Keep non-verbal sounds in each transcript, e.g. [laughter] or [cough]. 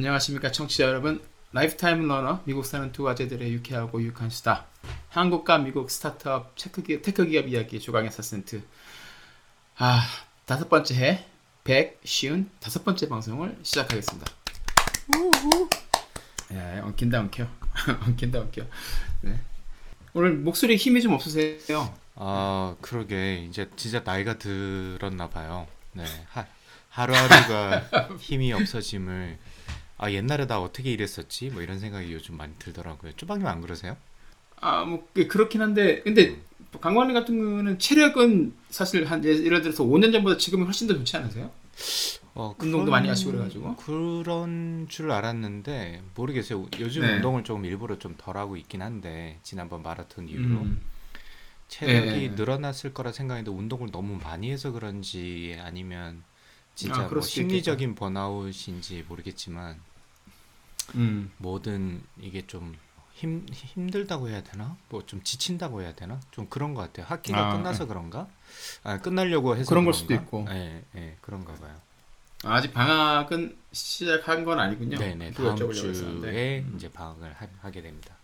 안녕하십니까 청취자 여러분 lifetime learner 미국 사는 두 아재들의 유쾌하고 유익한 수다 한국과 미국 스타트업 tech, 기, tech 기업 이야기 조강의 사센트 아 다섯 번째 해 100쉰다섯 번째 방송을 시작하겠습니다 야 엉킨다 엉켜 [laughs] 엉킨다 엉켜 네. 오늘 목소리 힘이 좀 없으세요 아, 그러게. 이제 진짜 나이가 들었나 봐요. 네. 하, 하루하루가 [laughs] 힘이 없어짐을 아, 옛날에 나 어떻게 이랬었지? 뭐 이런 생각이 요즘 많이 들더라고요. 쭈방님 안 그러세요? 아 뭐 그렇긴 한데 근데 강관리 같은 경우는 체력은 사실 한 예- 예를 들어서 5년 전보다 지금이 훨씬 더 좋지 않으세요? 어, 운동도 많이 하시고 그래가지고. 그런 줄 알았는데 모르겠어요. 요즘 네. 운동을 조금 일부러 좀 덜 하고 있긴 한데 지난번 마라톤 이후로 음. 체력이 네. 늘어났을 거라 생각했는데 운동을 너무 많이 해서 그런지 아니면 진짜 아, 뭐 심리적인 번아웃인지 모르겠지만 음. 뭐든 이게 좀 힘, 힘들다고 해야 되나? 뭐 좀 지친다고 해야 되나? 좀 그런 것 같아요. 학기가 아, 끝나서 그런가? 아, 끝나려고 해서 그런 걸 그런가? 수도 있고. 예, 예, 그런가 봐요. 아직 방학은 시작한 건 아니군요. 네네, 그거 다음. 주에 이제 방학을 하, 게 됩니다.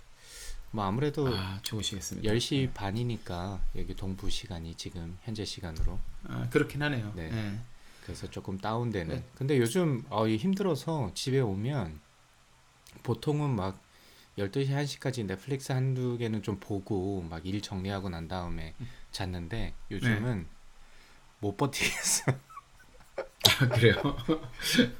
뭐 아무래도 아 좋으시겠습니다. 10시 반이니까 여기 동부 시간이 지금 현재 시간으로 아 그렇긴 하네요. 네. 네. 그래서 조금 다운되는. 네. 근데 요즘 어, 이 힘들어서 집에 오면 보통은 막 12시, 1시까지 넷플릭스 한두 개는 좀 보고 막 일 정리하고 난 다음에 잤는데 요즘은 네. 못 버티겠어. [laughs] 아 그래요. [laughs]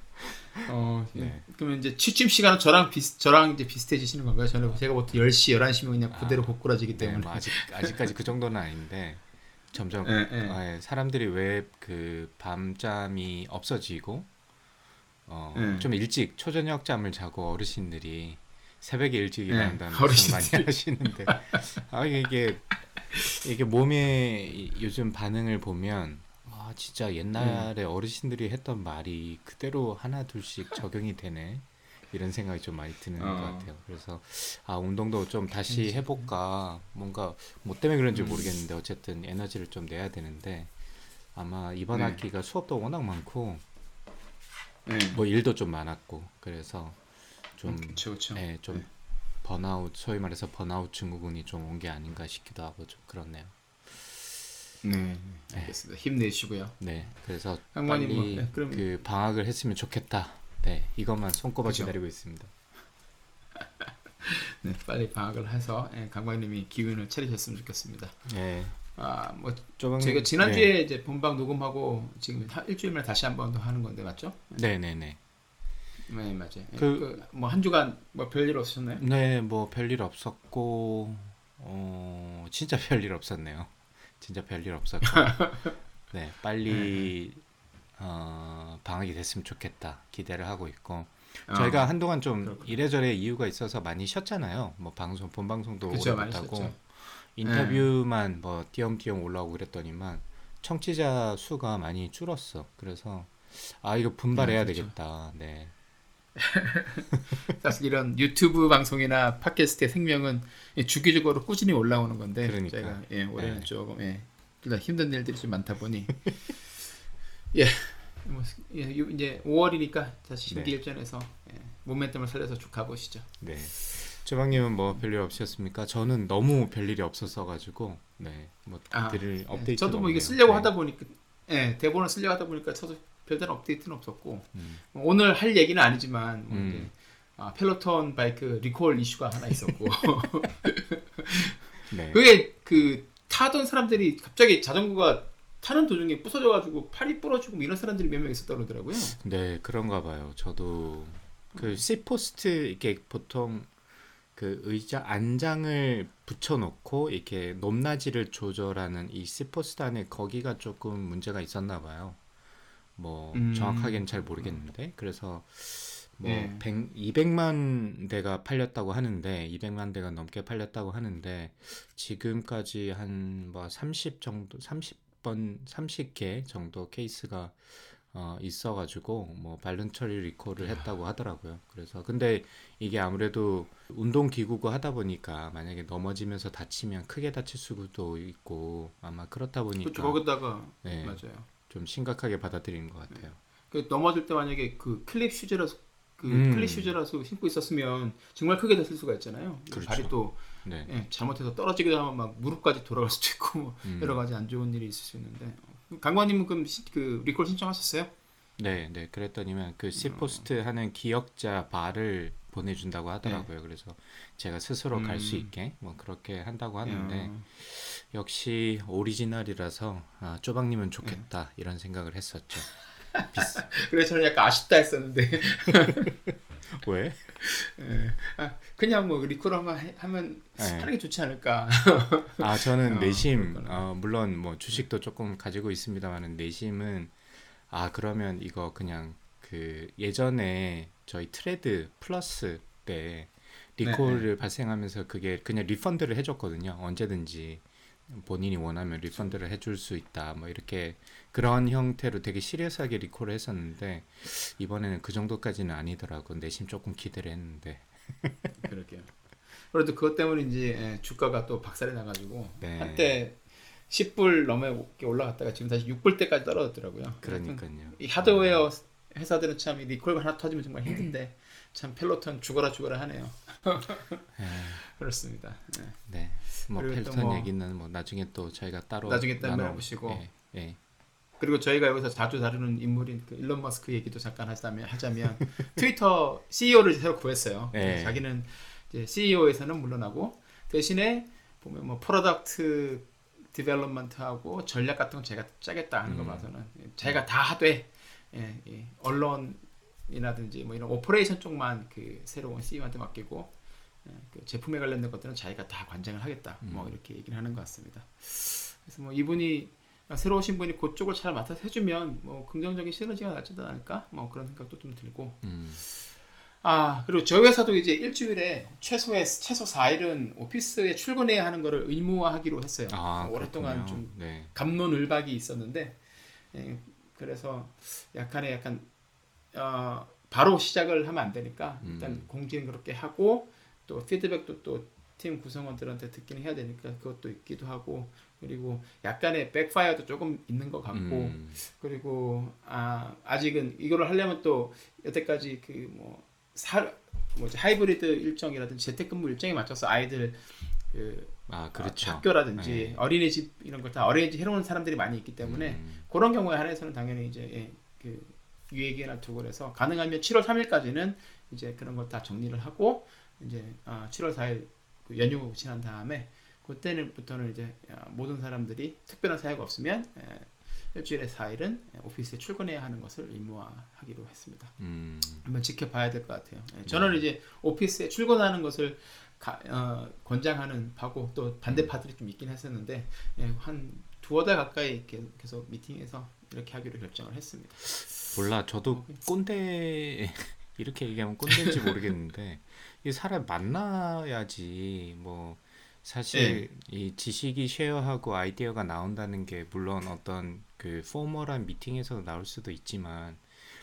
어 네. 그러면 이제 취침 시간은 저랑 비슷 저랑 이제 비슷해지시는 건가요? 저는 제가 보통 10시, 11시면 그냥 그대로 아, 고꾸라지기 네, 때문에. 뭐 아직 아직까지 그 정도는 아닌데 점점 네, 네. 아, 예, 사람들이 왜 그 밤잠이 없어지고 어, 네. 좀 일찍 초저녁 잠을 자고 어르신들이 새벽에 일찍 네, 일어난다는 [laughs] 말씀 많이. 하시는데 아 이게 이게 몸의 이- 요즘 반응을 보면 아 진짜 옛날에 네. 어르신들이 했던 말이 그대로 하나 둘씩 적용이 되네 이런 생각이 좀 많이 드는 것 어. 같아요. 그래서 아 운동도 좀 다시 해볼까 뭔가 뭐 때문에 그런지 음. 모르겠는데 어쨌든 에너지를 좀 내야 되는데 아마 이번 네. 학기가 수업도 워낙 많고 네. 뭐 일도 좀 많았고 그래서 좀 그렇죠, 그렇죠. 예, 좀 네. 번아웃 소위 말해서 번아웃 증후군이 좀 온 게 아닌가 싶기도 하고 좀 그렇네요. 네, 알겠습니다. 힘내시고요. 네, 그래서 양반님 뭐, 빨리 네, 그럼- 그 방학을 했으면 좋겠다. 네, 이것만 손꼽아 그죠. 기다리고 있습니다. [laughs] 네, 빨리 방학을 해서 예, 강관님이 기운을 차리셨으면 좋겠습니다. 네, 아, 뭐 조금 제가 지난주에 네, 이제 본방 녹음하고 지금 한 일주일 만에 다시 한 번 더 하는 건데 맞죠? 네, 네, 네. 네, 맞아요. 그- 그뭐 한 주간 뭐 별일 없으셨나요? 네, 뭐 별일 없었고 어 진짜 별일 없었네요. 진짜 별일 없었고 [laughs] 네 빨리 어 방학이 됐으면 좋겠다 기대를 하고 있고 저희가 어, 한동안 좀 그렇군요. 이래저래 이유가 있어서 많이 쉬었잖아요. 뭐 방송 본 방송도 그쵸, 오래 못하고. 인터뷰만 뭐 띄엄띄엄 올라오고 그랬더니만 청취자 수가 많이 줄었어. 그래서 아 이거 분발해야 네, 그쵸. 되겠다. 네. [laughs] 사실 이런 유튜브 방송이나 팟캐스트의 생명은 예, 주기적으로 꾸준히 올라오는 건데 그러니까. 제가 예, 올해는 네. 조금 예, 힘든 일들이 좀 많다 보니 [laughs] 예, 뭐, 예, 요- 이제 5월이니까 다시 네. 신기일전에서 예, 모멘텀을 살려서 쭉 가보시죠. 네. 주방님은 뭐 별일 없으셨습니까? 저는 너무 별일이 없었어 가지고 네. 뭐 아, 드릴 예, 업데이트 저도 뭐 이게 쓰려고 하다 보니까 예, 대본을 쓰려고 하다 보니까 저도 별다른 업데이트는 없었고 음. 뭐 오늘 할 얘기는 아니지만 뭐 음. 이제 아, 펠로톤 바이크 리콜 이슈가 하나 있었고 [laughs] 네. 그게 그 타던 사람들이 갑자기 자전거가 타는 도중에 부서져가지고 팔이 부러지고 뭐 이런 사람들이 몇 명 있었다고 그러더라고요. 네, 그런가 봐요. 저도 그 seat post 이렇게 보통 그 의자 안장을 붙여놓고 이렇게 높낮이를 조절하는 이 안에 거기가 조금 문제가 있었나 봐요. 뭐 음. 정확하게는 잘 모르겠는데 그래서 뭐 예. 100, 200만 대가 팔렸다고 하는데 200만 대가 넘게 팔렸다고 하는데 지금까지 한 뭐 30 정도 30번 30개 정도 케이스가 어, 있어가지고 뭐 발른 처리 리콜을 했다고 하더라고요. 그래서 근데 이게 아무래도 운동 기구고 하다 보니까 만약에 넘어지면서 다치면 크게 다칠 수도 있고 아마 그렇다 보니까 그렇죠. 거기다가 네. 맞아요. 좀 심각하게 받아들이는 것 같아요. 그 넘어질 때 만약에 그 클립 슈즈라서 그 음. 클립 슈즈라서 신고 있었으면 정말 크게 다칠 수가 있잖아요. 그렇죠. 발이 또 네. 예, 잘못해서 떨어지기도 하면 막 무릎까지 돌아갈 수도 있고 뭐 음. 여러 가지 안 좋은 일이 있을 수 있는데 강관님은 그럼 시- 그 리콜 신청하셨어요? 네, 네. 그랬더니만 그 음. seat post 하는 기역자 바를 보내준다고 하더라고요. 그래서 제가 스스로 갈 수 네. 음. 있게 뭐 그렇게 한다고 하는데 야, 역시 오리지널이라서 아, 쪼박님은 좋겠다 네. 이런 생각을 했었죠. [laughs] 그래서 저는 약간 아쉽다 했었는데 [laughs] [laughs] 왜? 예. 아, 그냥 뭐 리콜 한번 해- 하면 네. 하는 게 좋지 않을까. [laughs] 아 저는 어, 내심. 어, 물론 뭐 주식도 조금 가지고 있습니다만은 내심은 아 그러면 이거 그냥 그 예전에 저희 Tread Plus 때 리콜을 발생하면서 그게 그냥 refund를 해줬거든요 언제든지 본인이 원하면 refund를 해줄 수 있다 뭐 이렇게 그런 형태로 되게 serious하게 리콜을 했었는데 이번에는 그 정도까지는 아니더라고 내심 조금 기대를 했는데 [laughs] 그러게요. 그래도 그것 때문에 이제 예, 주가가 또 박살이 나가지고 네. 한때 10불 넘게 올라갔다가 지금 다시 6불 대까지 떨어졌더라고요. 그러니까요 이 하드웨어 회사들은 참 이 리콜 하나 터지면 정말 힘든데 참 펠로톤 죽어라 죽어라 하네요. [laughs] 그렇습니다. 예. 네. 뭐 펠로톤 뭐- 얘기는 뭐 나중에 또 저희가 따로 나중에 또 나눠- 나눠보시고. 예, 예. 그리고 저희가 여기서 자주 다루는 인물인 그 일론 머스크 얘기도 잠깐 하자면, 하자면 [laughs] 트위터 CEO를 새로 구했어요. 네. 자기는 이제 CEO에서는 물러나고 대신에 보면 뭐 product development하고 전략 같은 건 제가 짜겠다 하는 거 음. 봐서는 자기가 다 하되 예, 예, 언론이라든지 뭐 이런 operation 쪽만 그 새로운 CEO한테 맡기고 예, 그 제품에 관련된 것들은 자기가 다 관장을 하겠다. 뭐 음. 이렇게 얘기를 하는 것 같습니다. 그래서 뭐 이분이 새로 오신 분이 그쪽을 잘 맡아서 해주면 뭐 긍정적인 시너지가 나지 않을까? 뭐 그런 생각도 좀 들고 음. 아 그리고 저희 회사도 이제 일주일에 최소의 최소 4일은 오피스에 출근해야 하는 거를 의무화하기로 했어요. 아, 오랫동안 그렇군요. 좀 네. 감론을박이 있었는데 예, 그래서 약간의 약간 어, 바로 시작을 하면 안 되니까 일단 음. 공지는 그렇게 하고 또 피드백도 또 팀 구성원들한테 듣기는 해야 되니까 그것도 있기도 하고 그리고 약간의 백파이어도 조금 있는 것 같고 음. 그리고 아 아직은 이거를 하려면 또 여태까지 그뭐 사 뭐지 하이브리드 일정이라든지 재택근무 일정에 맞춰서 아이들 그 아, 그렇죠. 학교라든지 네. 어린이집 이런 걸 다 어린이집 해놓은 사람들이 많이 있기 때문에 음. 그런 경우에 한해서는 당연히 이제 예, 그 유예기간을 두고 그래서 가능하면 7월 3일까지는 이제 그런 걸 다 정리를 하고 이제 아, 7월 4일 그 연휴 지난 다음에 그때는부터는 이제 아, 모든 사람들이 특별한 사유가 없으면 예, 일주일에 4일은 오피스에 출근해야 하는 것을 의무화하기로 했습니다. 음. 한번 지켜봐야 될 것 같아요. 예, 저는 이제 오피스에 출근하는 것을 가- 어, 권장하는 파고 또 반대파들이 좀 있긴 했었는데 예, 한 두어 달 가까이 계속 미팅에서 이렇게 하기로 결정을 했습니다. 몰라. 저도 꼰대 [laughs] 이렇게 얘기하면 꼰대인지 모르겠는데 이 사람 만나야지 뭐 사실 네. 이 지식이 쉐어하고 아이디어가 나온다는 게 물론 어떤 그 포멀한 미팅에서 나올 수도 있지만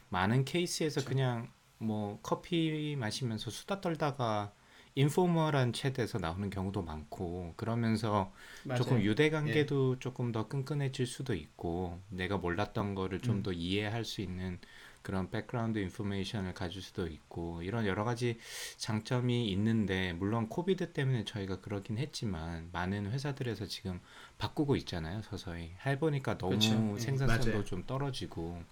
많은 케이스에서 그렇죠. 그냥 뭐 커피 마시면서 수다 떨다가 informal한 chat에서 나오는 경우도 많고 그러면서 조금 맞아요. 유대 관계도 조금 더 끈끈해질 수도 있고 내가 몰랐던 거를 좀 음. 더 이해할 수 있는 그런 background information을 가질 수도 있고 이런 여러 가지 장점이 있는데 물론 COVID 때문에 저희가 그러긴 했지만 많은 회사들에서 지금 바꾸고 있잖아요 서서히 해보니까 너무 그렇죠. 예, 생산성도 맞아요. 좀 떨어지고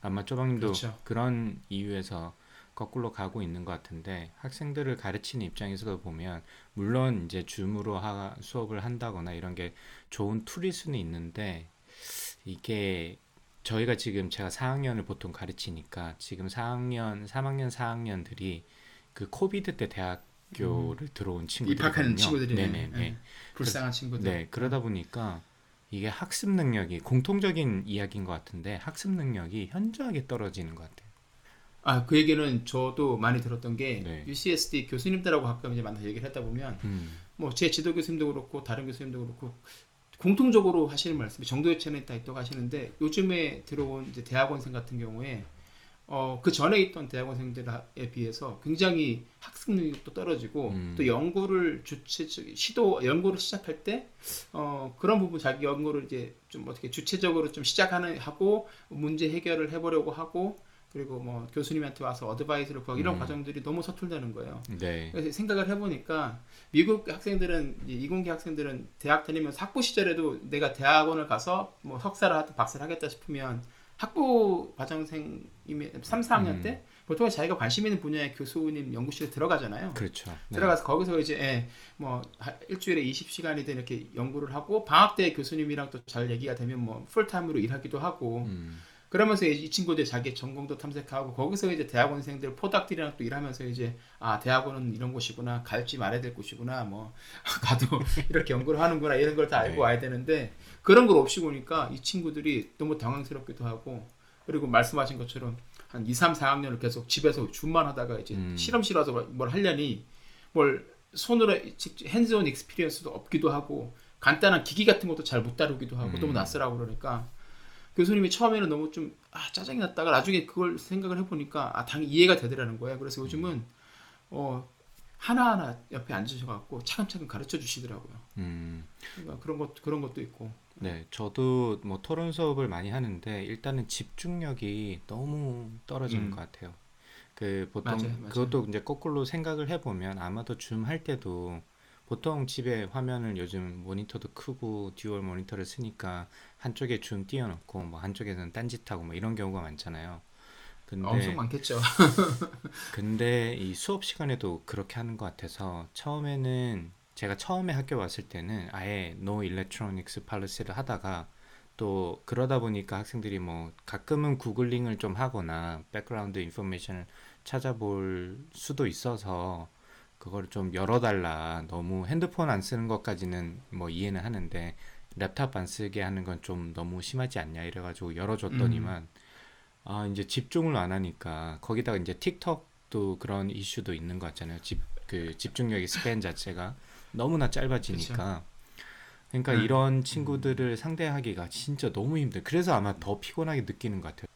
아마 쪼방님도 그렇죠. 그런 이유에서 거꾸로 가고 있는 것 같은데 학생들을 가르치는 입장에서도 보면 물론 이제 줌으로 하, 수업을 한다거나 이런 게 좋은 툴일 수는 있는데 이게 저희가 지금 제가 4학년을 보통 가르치니까 지금 4학년, 3학년, 4학년들이 그 코비드 때 대학교를 들어온 친구들이거든요. 음. 입학하는 친구들이네. 네네. 예, 불쌍한 친구들. 네, 그러다 보니까 이게 학습 능력이 공통적인 이야기인 것 같은데 학습 능력이 현저하게 떨어지는 것 같아요. 아, 그 얘기는 저도 많이 들었던 게 네. UCSD 교수님들하고 가끔 이제 만나서 얘기를 하다 보면 음. 뭐제 지도 교수님도 그렇고 다른 교수님도 그렇고 공통적으로 하시는 말씀이 정도의 체는 다 있다고 하시는데 요즘에 들어온 이제 대학원생 같은 경우에 어, 그 전에 있던 대학원생들에 비해서 굉장히 학습 능력도 떨어지고 음. 또 연구를 주체 시도 연구를 시작할 때 어, 그런 부분 자기 연구를 이제 좀 어떻게 주체적으로 좀 시작하는 하고 문제 해결을 해보려고 하고 그리고 뭐 교수님한테 와서 어드바이스를 구하고 이런 음. 과정들이 너무 서툴다는 거예요. 네. 그래서 생각을 해보니까 미국 학생들은 이공계 학생들은 대학 다니면서 학부 시절에도 내가 대학원을 가서 뭐 석사를 하든 박사를 하겠다 싶으면 학부 과정생이면 3, 4학년 음. 때 보통 자기가 관심 있는 분야의 교수님 연구실에 들어가잖아요. 그렇죠. 네. 들어가서 거기서 이제 예, 뭐 하- 일주일에 20시간이든 이렇게 연구를 하고 방학 때 교수님이랑 또 잘 얘기가 되면 뭐 풀타임으로 일하기도 하고 음. 그러면서 이제 이 친구들 자기 전공도 탐색하고 거기서 이제 대학원생들 포닥들이랑 또 일하면서 이제 아 대학원은 이런 곳이구나 갈지 말아야 될 곳이구나 뭐 [laughs] 가도 [laughs] 이렇게 연구를 하는구나 이런 걸 다 알고 네. 와야 되는데 그런 걸 없이 보니까 이 친구들이 너무 당황스럽기도 하고 그리고 말씀하신 것처럼 한 2, 3, 4학년을 계속 집에서 줌만 하다가 이제 음. 실험실 와서 뭘 하려니 뭘 손으로 직접 핸즈온 익스피리언스도 없기도 하고 간단한 기기 같은 것도 잘 못 다루기도 하고 음. 너무 낯설하고 그러니까 교수님이 처음에는 너무 좀 아, 짜증이 났다가 나중에 그걸 생각을 해보니까 아, 당연히 이해가 되더라는 거예요. 그래서 요즘은 어, 하나하나 옆에 앉으셔갖고 차근차근 가르쳐 주시더라고요. 음. 그러니까 그런 것 그런 것도 있고. 네, 저도 뭐 토론 수업을 많이 하는데 일단은 집중력이 너무 떨어지는 음. 것 같아요. 그 보통 맞아요, 맞아요. 그것도 이제 거꾸로 생각을 해보면 아마도 줌 할 때도 보통 집에 화면을 요즘 모니터도 크고 dual 모니터를 쓰니까 한쪽에 줌 띄워놓고 뭐 한쪽에서는 딴짓하고 뭐 이런 경우가 많잖아요. 근데 엄청 많겠죠. [laughs] 근데 이 수업 시간에도 그렇게 하는 것 같아서 처음에는 제가 처음에 학교 왔을 때는 아예 no electronics policy를 하다가 또 그러다 보니까 학생들이 뭐 가끔은 Googling을 좀 하거나 background information을 찾아볼 수도 있어서 그걸 좀 열어달라 너무 핸드폰 안 쓰는 것까지는 뭐 이해는 하는데 랩탑 안 쓰게 하는 건 좀 너무 심하지 않냐 이래가지고 열어줬더니만 아 이제 집중을 안 하니까 거기다가 이제 틱톡도 그런 이슈도 있는 것 같잖아요. 집 그 집중력의 span 자체가 너무나 짧아지니까. 그러니까 음. 이런 친구들을 상대하기가 진짜 너무 힘들. 그래서 아마 더 피곤하게 느끼는 것 같아요.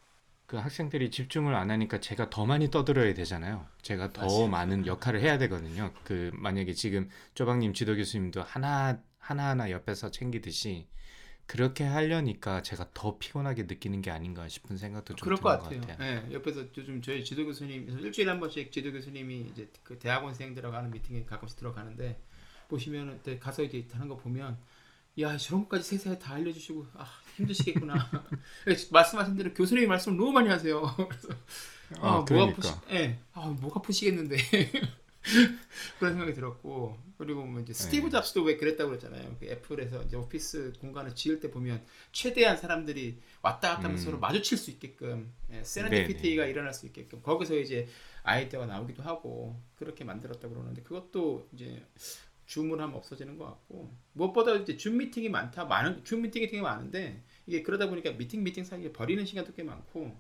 그 학생들이 집중을 안 하니까 제가 더 많이 떠들어야 되잖아요. 제가 더 맞아요. 많은 역할을 해야 되거든요. 그 만약에 지금 쪼박님 지도 교수님도 하나 하나하나 옆에서 챙기듯이 그렇게 하려니까 제가 더 피곤하게 느끼는 게 아닌가 싶은 생각도 좀 그럴 드는 것 같아요. 같아요. 예, 옆에서 요즘 저희 지도 교수님 일주일에 한 번씩 지도 교수님이 이제 그 대학원생들하고 하는 미팅에 가끔씩 들어가는데 보시면은 그때 가서 이제 하는 거 보면 야 저런 것까지 세세하게 다 알려주시고 아 힘드시겠구나. [laughs] 말씀하신 대로 교수님이 말씀을 너무 많이 하세요. [laughs] 그래서 아, 아, 목 그러니까. 아프시, 예, 아, 목 아프시겠는데 [laughs] 그런 생각이 들었고 그리고 뭐 이제 스티브 네. 잡스도 왜 그랬다고 그랬잖아요. 그 애플에서 이제 오피스 공간을 지을 때 보면 최대한 사람들이 왔다 갔다 하면서 음. 서로 마주칠 수 있게끔 예, 네, 세렌디피티가 일어날 수 있게끔 거기서 이제 아이디어가 나오기도 하고 그렇게 만들었다고 그러는데 그것도 이제 줌을 하면 없어지는 것 같고 무엇보다 이제 줌 미팅이 많다 많은 줌 미팅이 되게 많은데 이게 그러다 보니까 미팅 미팅 사이에 버리는 시간도 꽤 많고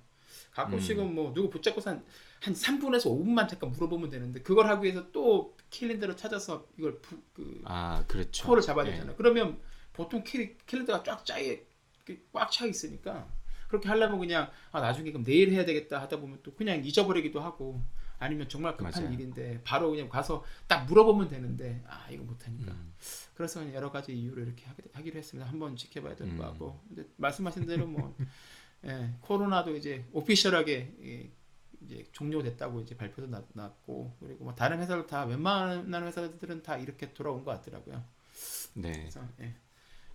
가끔씩은 음. 뭐 누구 붙잡고서 한, 한 3분에서 5분만 잠깐 물어보면 되는데 그걸 하기 위해서 또 캘린더를 찾아서 이걸 부, 그 아 그렇죠. 코를 잡아야 예. 되잖아요. 그러면 보통 캘, 캘린더가 쫙 짜에 꽉차 있으니까 그렇게 하려면 그냥 아 나중에 그럼 내일 해야 되겠다 하다 보면 또 그냥 잊어버리기도 하고 아니면 정말 급한 맞아요. 일인데 바로 그냥 가서 딱 물어보면 되는데 아 이거 못하니까 음. 그래서 여러 가지 이유로 이렇게 하기, 하기로 했습니다. 한번 지켜봐야 될것 음. 같고 근데 말씀하신 대로 뭐 [laughs] 예, 코로나도 이제 오피셜하게 예, 이제 종료됐다고 이제 발표도 났, 났고 그리고 뭐 다른 회사들 다 웬만한 회사들은 다 이렇게 돌아온 것 같더라고요. 네. 그래서 예.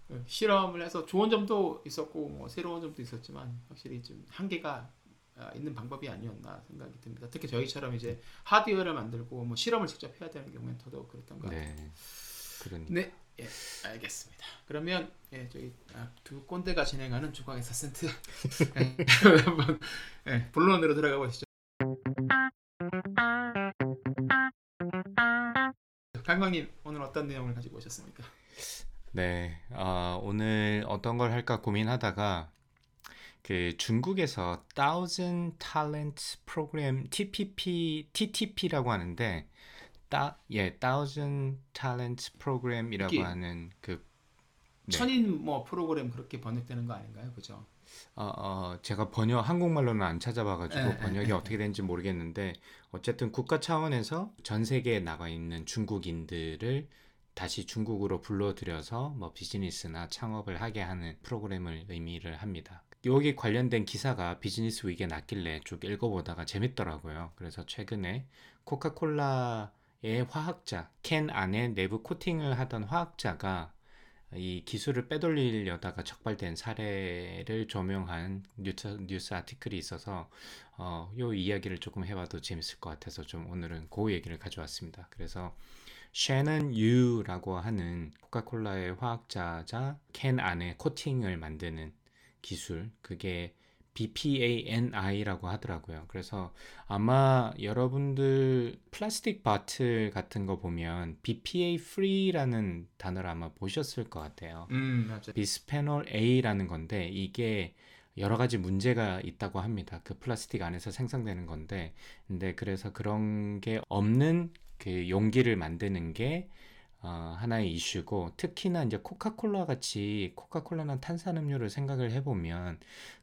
그 실험을 해서 좋은 점도 있었고 뭐 새로운 점도 있었지만 확실히 좀 한계가 아, 있는 방법이 아니었나 생각이 듭니다. 특히 저희처럼 이제 하드웨어를 만들고 뭐 실험을 직접 해야 되는 경우엔 더더욱 그랬던 것 같아요. 네. 그러니까. 네, 예, 알겠습니다. 그러면 예, 저희 아, 두 꼰대가 진행하는 주광의 4센트 예, 한번 예, 본론으로 들어가 보시죠. 강광님 오늘 어떤 내용을 가지고 오셨습니까? 네, 아, 오늘 어떤 걸 할까 고민하다가 그 중국에서 Thousand Talent Program TPP TTP라고 하는데 따, 예, Thousand Talent Program이라고 하는 그 네. 천인 뭐 프로그램 그렇게 번역되는 거 아닌가요? 그죠? 어, 어, 제가 번역 한국말로는 안 찾아봐가지고 예, 번역이 예, 어떻게 되는지 모르겠는데 어쨌든 국가 차원에서 전 세계에 나가 있는 중국인들을 다시 중국으로 불러들여서 뭐 비즈니스나 창업을 하게 하는 프로그램을 의미를 합니다. 여기 관련된 기사가 비즈니스 위기에 났길래 쭉 읽어보다가 재밌더라고요. 그래서 최근에 코카콜라의 화학자, 캔 안에 내부 코팅을 하던 화학자가 이 기술을 빼돌리려다가 적발된 사례를 조명한 뉴스, 뉴스 아티클이 있어서 어, 요 이야기를 조금 해봐도 재밌을 것 같아서 좀 오늘은 그 얘기를 가져왔습니다. 그래서 셰넌 유라고 하는 코카콜라의 화학자자 캔 안에 코팅을 만드는 기술 그게 BPANI라고 하더라고요. 그래서 아마 여러분들 플라스틱 바틀 같은 거 보면 BPA free라는 단어를 아마 보셨을 것 같아요. 음, 맞아요. 비스페놀 A라는 건데 이게 여러 가지 문제가 있다고 합니다. 그 플라스틱 안에서 생성되는 건데, 근데 그래서 그런 게 없는 그 용기를 만드는 게 어, 하나의 이슈고 특히나 이제 코카콜라 같이 코카콜라는 탄산음료를 생각을 해보면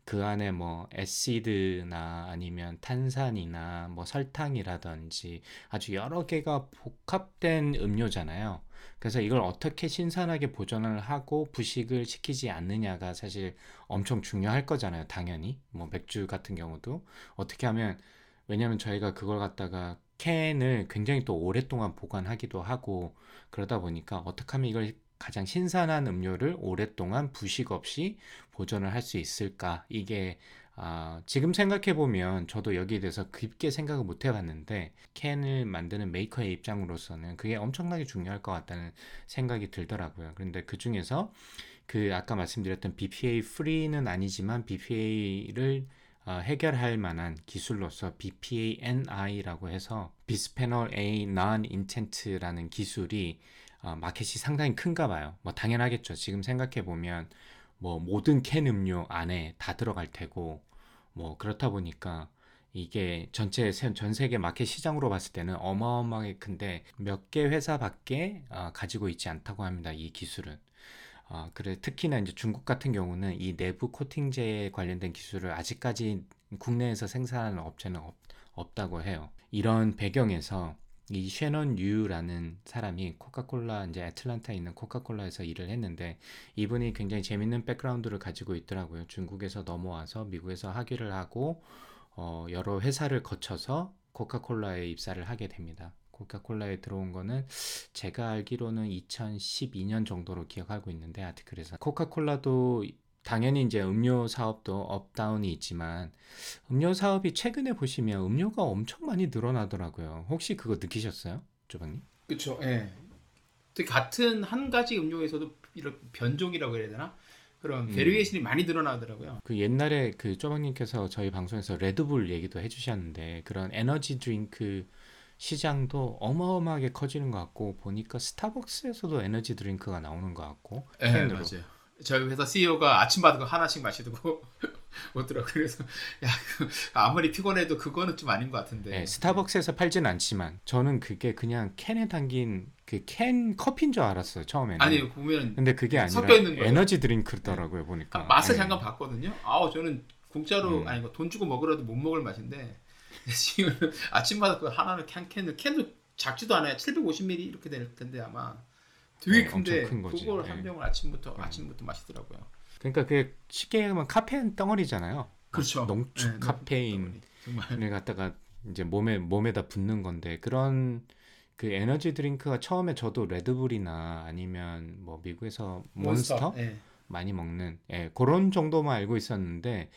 그 안에 뭐 애시드나 아니면 탄산이나 뭐 설탕이라든지 아주 여러 개가 복합된 음료잖아요. 그래서 이걸 어떻게 신선하게 보존을 하고 부식을 시키지 않느냐가 사실 엄청 중요할 거잖아요. 당연히 뭐 맥주 같은 경우도 어떻게 하면 왜냐면 저희가 그걸 갖다가 캔을 굉장히 또 오랫동안 보관하기도 하고 그러다 보니까 어떻게 하면 이걸 가장 신선한 음료를 오랫동안 부식 없이 보존을 할 수 있을까 이게 아, 지금 생각해 보면 저도 여기에 대해서 깊게 생각을 못 해봤는데 캔을 만드는 메이커의 입장으로서는 그게 엄청나게 중요할 것 같다는 생각이 들더라고요. 그런데 그 중에서 그 아까 말씀드렸던 BPA free는 아니지만 BPA를 어, 해결할 만한 기술로서 BPANI라고 해서 비스페놀 A non-intent라는 기술이 어, 마켓이 상당히 큰가 봐요. 뭐 당연하겠죠. 지금 생각해 보면 뭐 모든 캔 음료 안에 다 들어갈 테고 뭐 그렇다 보니까 이게 전체 전 세계 마켓 시장으로 봤을 때는 어마어마하게 큰데 몇 개 회사밖에 어, 가지고 있지 않다고 합니다. 이 기술은. 어, 그래 특히나 이제 중국 같은 경우는 이 내부 코팅제에 관련된 기술을 아직까지 국내에서 생산하는 업체는 없, 없다고 해요. 이런 배경에서 이 쉐넌 유라는 사람이 코카콜라 이제 애틀란타에 있는 코카콜라에서 일을 했는데 이분이 굉장히 재밌는 background를 가지고 있더라고요. 중국에서 넘어와서 미국에서 학위를 하고 어, 여러 회사를 거쳐서 코카콜라에 입사를 하게 됩니다. 코카콜라에 들어온 거는 제가 알기로는 2012년 정도로 기억하고 있는데 article에서 코카콜라도 당연히 이제 음료 사업도 up down이 있지만 음료 사업이 최근에 보시면 음료가 엄청 많이 늘어나더라고요. 혹시 그거 느끼셨어요? 조방님? 그렇죠. 예. 또 같은 한 가지 음료에서도 이런 변종이라고 해야 되나? 그런 variation이 많이 늘어나더라고요. 그 옛날에 그 쪼방님께서 저희 방송에서 레드불 얘기도 해주셨는데 그런 에너지 드링크 시장도 어마어마하게 커지는 것 같고 보니까 스타벅스에서도 에너지 드링크가 나오는 것 같고 예, 캔으로. 맞아요. 저희 회사 CEO가 아침마다 하나씩 마시고 [laughs] 오더라고요. 그래서 야 그, 아무리 피곤해도 그거는 좀 아닌 것 같은데. 네, 스타벅스에서 팔진 않지만 저는 그게 그냥 캔에 담긴 그 캔 커피인 줄 알았어요 처음에는. 아니 보면 근데 그게 아니라 섞여 있는 거예요. 에너지 드링크더라고요 보니까. 아, 맛을 네. 잠깐 봤거든요. 아우 저는 공짜로 음. 아니 뭐돈 주고 먹으라도 못 먹을 맛인데 [laughs] 지금 아침마다 그 하나는 캔 캔을 캔도 작지도 않아요. 750ml 이렇게 될 텐데 아마 되게 네, 큰데 큰. 그걸 네. 한 병을 아침부터 아침부터 마시더라고요. 그러니까 그게 쉽게 얘기하면 카페인 덩어리잖아요. 그렇죠. 농축 네, 카페인을 갖다가 이제 몸에 몸에다 붓는 건데 그런 그 에너지 드링크가 처음에 저도 레드불이나 아니면 뭐 미국에서 몬스터, 예. 많이 먹는 예, 그런 정도만 알고 있었는데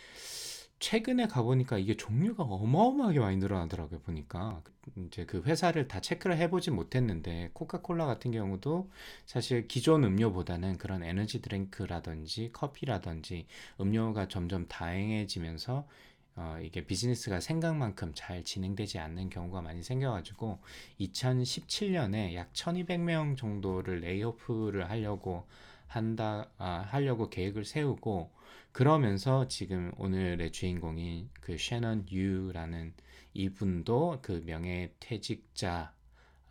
최근에 가보니까 이게 종류가 어마어마하게 많이 늘어나더라고요 보니까. 이제 그 회사를 다 체크를 해보진 못했는데 코카콜라 같은 경우도 사실 기존 음료보다는 그런 에너지 드링크라든지 커피라든지 음료가 점점 다양해지면서 어, 이게 비즈니스가 생각만큼 잘 진행되지 않는 경우가 많이 생겨가지고 2017년에 약 1200명 정도를 layoff를 하려고 한다 아, 하려고 계획을 세우고 그러면서 지금 오늘의 주인공인 그 셰넌 유라는 이분도 그 명예퇴직자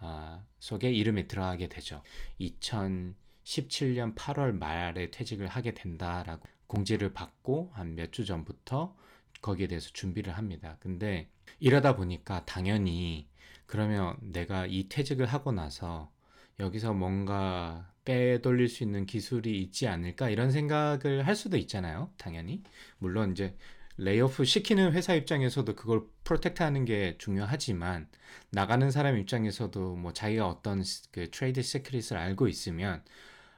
아, 속에 이름에 들어가게 되죠. 2017년 8월 말에 퇴직을 하게 된다라고 공지를 받고 한 몇 주 전부터 거기에 대해서 준비를 합니다. 근데 이러다 보니까 당연히 그러면 내가 이 퇴직을 하고 나서 여기서 뭔가 빼돌릴 수 있는 기술이 있지 않을까 이런 생각을 할 수도 있잖아요. 당연히. 물론 이제 layoff 시키는 회사 입장에서도 그걸 protect 하는 게 중요하지만 나가는 사람 입장에서도 뭐 자기가 어떤 그 trade secret을 알고 있으면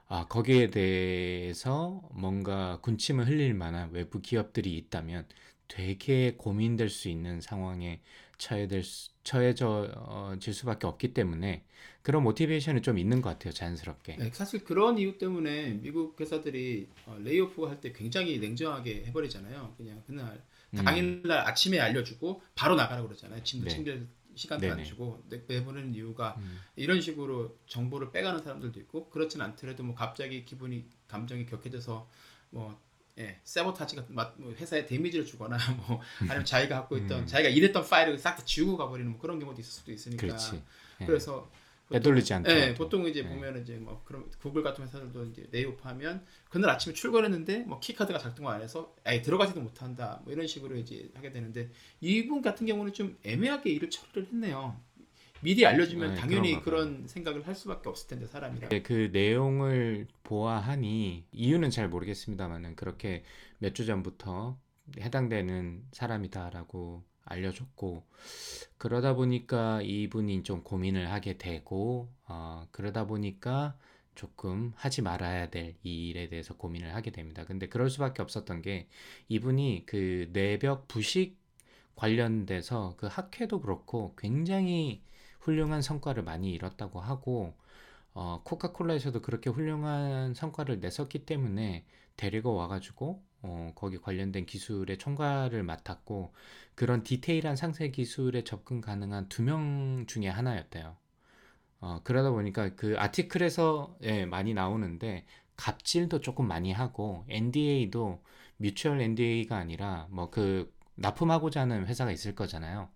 아, 거기에 대해서 뭔가 군침을 흘릴 만한 외부 기업들이 있다면 되게 고민될 수 있는 상황에 처해될 수, 처해져 어, 질 수밖에 없기 때문에 그런 motivation이 좀 있는 것 같아요 자연스럽게. 네, 사실 그런 이유 때문에 미국 회사들이 어, layoff 할 때 굉장히 냉정하게 해버리잖아요. 그냥 그날 음. 당일날 아침에 알려주고 바로 나가라 그러잖아요. 짐도 네. 챙길 시간도 안 네네. 주고 내- 내보내는 이유가 음. 이런 식으로 정보를 빼가는 사람들도 있고 그렇진 않더라도 뭐 갑자기 기분이 감정이 격해져서 뭐 예, 세보타지 같은 막, 뭐 회사에 데미지를 주거나 [laughs] 뭐 아니면 자기가 갖고 있던 음. 자기가 일했던 파일을 싹 다 지우고 가버리는 뭐 그런 경우도 있을 수도 있으니까 그렇지. 예. 그래서 빼돌리지 않더라도. 예, 보통 이제 네. 보면 이제 뭐 그런 구글 같은 회사들도 이제 레이오프하면 그날 아침에 출근했는데 뭐 키카드가 작동을 안 해서 아예 들어가지도 못한다 뭐 이런 식으로 이제 하게 되는데 이분 같은 경우는 좀 애매하게 일을 처리를 했네요. 미리 알려주면 네, 당연히. 그런 생각을 할 수밖에 없을 텐데 사람이라. 네, 그 내용을 보아하니 이유는 잘 모르겠습니다만은 그렇게 몇 주 전부터 해당되는 사람이다라고 알려줬고 그러다 보니까 이분이 좀 고민을 하게 되고 어, 그러다 보니까 조금 하지 말아야 될 이 일에 대해서 고민을 하게 됩니다. 근데 그럴 수밖에 없었던 게 이분이 그 뇌벽 부식 관련돼서 그 학회도 그렇고 굉장히 훌륭한 성과를 많이 이뤘다고 하고 어, 코카콜라에서도 그렇게 훌륭한 성과를 냈었기 때문에 데리고 와가지고 어, 거기 관련된 기술의 총괄을 맡았고 그런 디테일한 상세 기술에 접근 가능한 두 명 중에 하나였대요. 어, 그러다 보니까 그 아티클에서 예, 많이 나오는데 갑질도 조금 많이 하고 NDA도 뮤추얼 NDA가 아니라 뭐 그 납품하고자 하는 회사가 있을 거잖아요.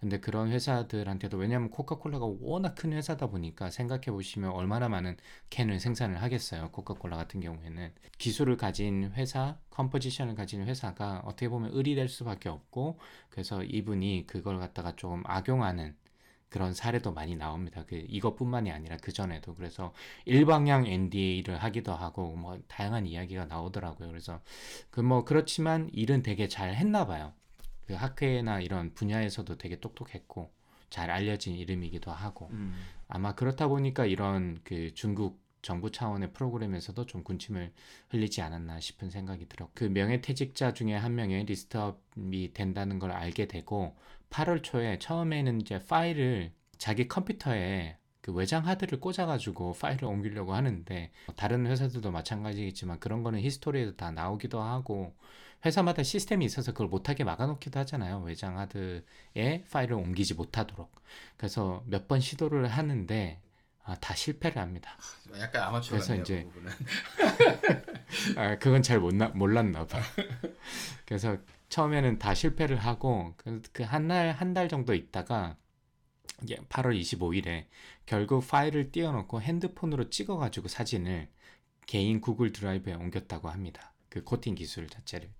근데 그런 회사들한테도 왜냐하면 코카콜라가 워낙 큰 회사다 보니까 생각해 보시면 얼마나 많은 캔을 생산을 하겠어요. 코카콜라 같은 경우에는 기술을 가진 회사, 컴포지션을 가진 회사가 어떻게 보면 을이 될 수밖에 없고 그래서 이분이 그걸 갖다가 조금 악용하는 그런 사례도 많이 나옵니다. 그 이것뿐만이 아니라 그 전에도 그래서 일방향 NDA를 하기도 하고 뭐 다양한 이야기가 나오더라고요. 그래서 그 뭐 그렇지만 일은 되게 잘 했나 봐요. 그 학회나 이런 분야에서도 되게 똑똑했고 잘 알려진 이름이기도 하고 음. 아마 그렇다 보니까 이런 그 중국 정부 차원의 프로그램에서도 좀 군침을 흘리지 않았나 싶은 생각이 들어. 그 명예퇴직자 중에 한 명의 리스트업이 된다는 걸 알게 되고 8월 초에 처음에는 이제 파일을 자기 컴퓨터에 그 외장 하드를 꽂아가지고 파일을 옮기려고 하는데 다른 회사들도 마찬가지겠지만 그런 거는 history에도 다 나오기도 하고 회사마다 시스템이 있어서 그걸 못하게 막아놓기도 하잖아요 외장 하드에 파일을 옮기지 못하도록 그래서 몇 번 시도를 하는데 아, 다 실패를 합니다. 약간 아마추어 그래서. 이제- 그. [laughs] 아, 그건 잘 못, 나, 몰랐나 봐. 그래서 처음에는 다 실패를 하고 그 한 날 한 달 정도 있다가 이게 8월 25일에 결국 파일을 띄워놓고 핸드폰으로 찍어가지고 사진을 개인 구글 드라이브에 옮겼다고 합니다. 그 코팅 기술 자체를.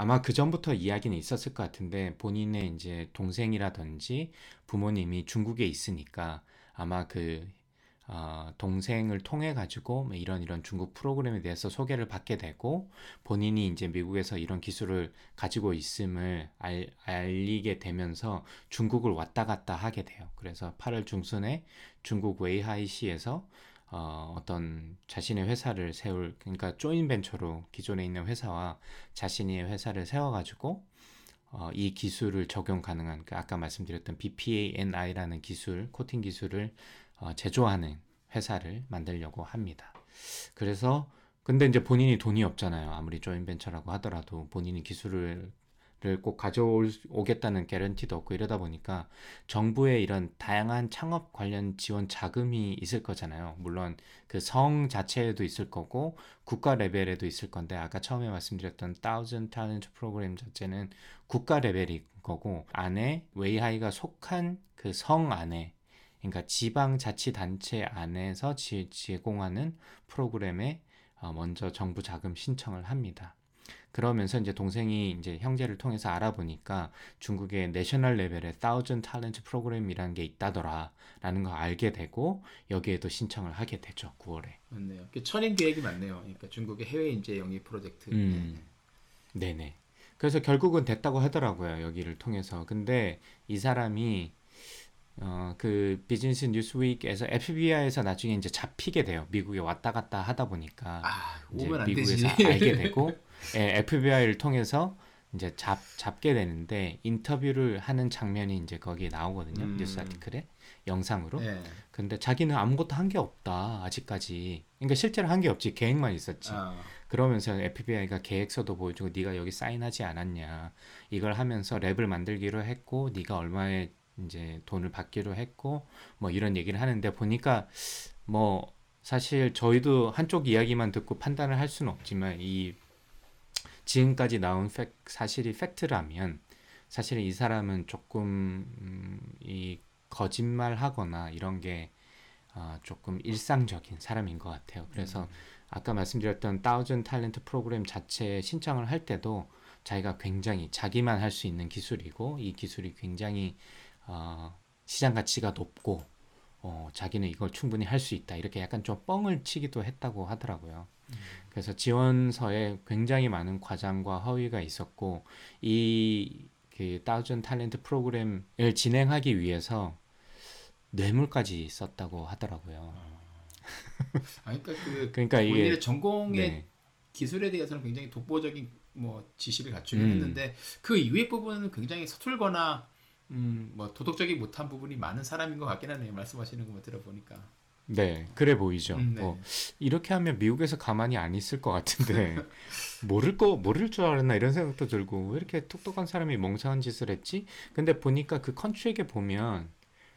아마 그 전부터 이야기는 있었을 것 같은데 본인의 이제 동생이라든지 부모님이 중국에 있으니까 아마 그 어, 동생을 통해 가지고 뭐 이런 이런 중국 프로그램에 대해서 소개를 받게 되고 본인이 이제 미국에서 이런 기술을 가지고 있음을 알, 알리게 되면서 중국을 왔다 갔다 하게 돼요. 그래서 8월 중순에 중국 웨이하이시에서 어, 어떤 자신의 회사를 세울 그러니까 조인 벤처로 기존에 있는 회사와 자신의 회사를 세워가지고 어, 이 기술을 적용 가능한 그 아까 말씀드렸던 BPANI라는 기술 코팅 기술을 어, 제조하는 회사를 만들려고 합니다. 그래서 근데 이제 본인이 돈이 없잖아요. 아무리 joint venture라고 하더라도 본인이 기술을 꼭 가져오겠다는 개런티도 없고 이러다 보니까 정부의 이런 다양한 창업 관련 지원 자금이 있을 거잖아요. 물론 그 성 자체에도 있을 거고 국가 레벨에도 있을 건데 아까 처음에 말씀드렸던 Thousand Talent 프로그램 자체는 국가 레벨인 거고 안에 웨이하이가 속한 그 성 안에 그러니까 지방자치단체 안에서 지, 제공하는 프로그램에 어, 먼저 정부 자금 신청을 합니다. 그러면서 이제 동생이 이제 형제를 통해서 알아보니까 중국의 내셔널 레벨의 Thousand Talent 프로그램이라는 게 있다더라라는 거 알게 되고 여기에도 신청을 하게 되죠. 9월에. 맞네요. 그 천인 계획이 맞네요. 그러니까 중국의 해외 인재 영입 프로젝트. 음. 네네. 그래서 결국은 됐다고 하더라고요. 여기를 통해서. 근데 이 사람이 어, 그 비즈니스 뉴스윅에서 FBI에서 나중에 이제 잡히게 돼요. 미국에 왔다 갔다 하다 보니까 아, 이제 미국에서 되지. 알게 되고 [laughs] 예, FBI를 통해서 이제 잡 잡게 되는데 인터뷰를 하는 장면이 이제 거기에 나오거든요. 음. 뉴스 아티클에 영상으로. 예. 근데 자기는 아무것도 한 게 없다 아직까지. 그러니까 실제로 한 게 없지 계획만 있었지. 아, 그러면서 FBI가 계획서도 보여주고 네가 여기 사인하지 않았냐 이걸 하면서 랩을 만들기로 했고 네가 얼마에 이제 돈을 받기로 했고 뭐 이런 얘기를 하는데 보니까 뭐 사실 저희도 한쪽 이야기만 듣고 판단을 할 수는 없지만 이 지금까지 나온 팩, 사실이 팩트라면 사실 이 사람은 조금 음, 이 거짓말하거나 이런 게 아, 조금 일상적인 사람인 것 같아요. 그래서 아까 말씀드렸던 다우전 탤런트 프로그램 자체에 신청을 할 때도 자기가 굉장히 자기만 할 수 있는 기술이고 이 기술이 굉장히 어, 시장 가치가 높고 어, 자기는 이걸 충분히 할 수 있다 이렇게 약간 좀 뻥을 치기도 했다고 하더라고요. 그래서 지원서에 굉장히 많은 과장과 허위가 있었고 이그 다우전 탤런트 프로그램을 진행하기 위해서 뇌물까지 썼다고 하더라고요. 아, 그러니까 그 그러니까 본인의 전공의 네. 기술에 대해서는 굉장히 독보적인 뭐 지식을 갖추긴 음. 했는데 그 이외 부분은 굉장히 서툴거나 음, 뭐 도덕적이 못한 부분이 많은 사람인 것 같긴 하네요. 말씀하시는 것만 들어보니까. 네, 그래 보이죠. 음, 네. 뭐 이렇게 하면 미국에서 가만히 안 있을 것 같은데 [laughs] 모를 거 모를 줄 알았나 이런 생각도 들고 왜 이렇게 똑똑한 사람이 멍청한 짓을 했지? 근데 보니까 그 컨트랙에 보면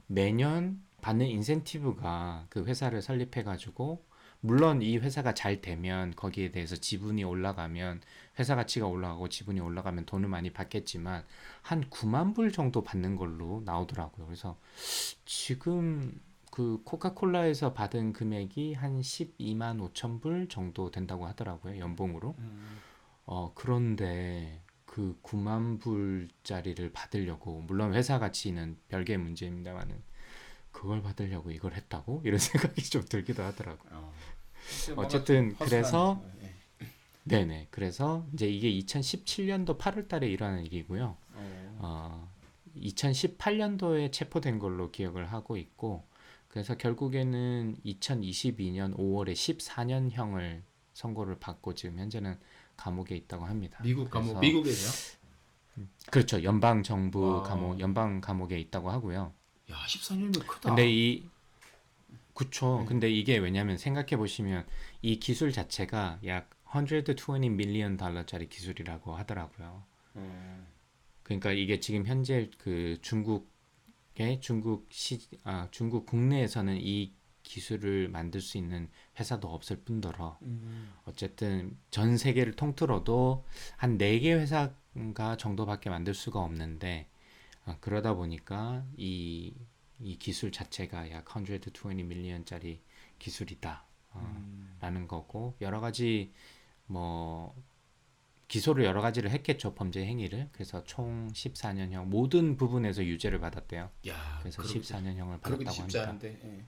매년 받는 인센티브가 그 회사를 설립해 가지고 물론 이 회사가 잘 되면 거기에 대해서 지분이 올라가면 회사 가치가 올라가고 지분이 올라가면 돈을 많이 받겠지만 한 9만 불 정도 받는 걸로 나오더라고요. 그래서 지금 그 코카콜라에서 받은 금액이 한 12만 5천 불 정도 된다고 하더라고요. 연봉으로. 어, 그런데 그 9만 불짜리를 받으려고 물론 회사 가치는 별개의 문제입니다만은 그걸 받으려고 이걸 했다고 이런 [laughs] 생각이 좀 들기도 하더라고요. 어. 어쨌든 그래서 예. 네네. 그래서 이제 이게 2017년도 8월달에 일어난 일이고요. 어. 어, 2018년도에 체포된 걸로 기억을 하고 있고, 그래서 결국에는 2022년 5월에 14년형을 선고를 받고 지금 현재는 감옥에 있다고 합니다. 미국 감옥 그래서- 미국에서요? 그렇죠. 연방 정부 와. 감옥, 연방 감옥에 있다고 하고요. 야 14년이면 크다. 근데 이 그쵸. 네. 근데 이게 왜냐면 생각해 보시면 이 기술 자체가 약 120 밀리언 달러짜리 기술이라고 하더라고요. 어. 그러니까 이게 지금 현재 그 중국의 중국 시, 아, 중국 국내에서는 이 기술을 만들 수 있는 회사도 없을 뿐더러 음. 어쨌든 전 세계를 통틀어도 한 네 개 회사가 정도밖에 만들 수가 없는데 아, 그러다 보니까 이, 이 기술 자체가 약 120 밀리언짜리 기술이다 어, 음. 라는 거고 여러 가지 뭐 기소를 여러 가지를 했겠죠 범죄 행위를 그래서 총 14년형 모든 부분에서 유죄를 받았대요 야 그래서 그러기- 14년형을 그러기 받았다고 합니다 않은데 예.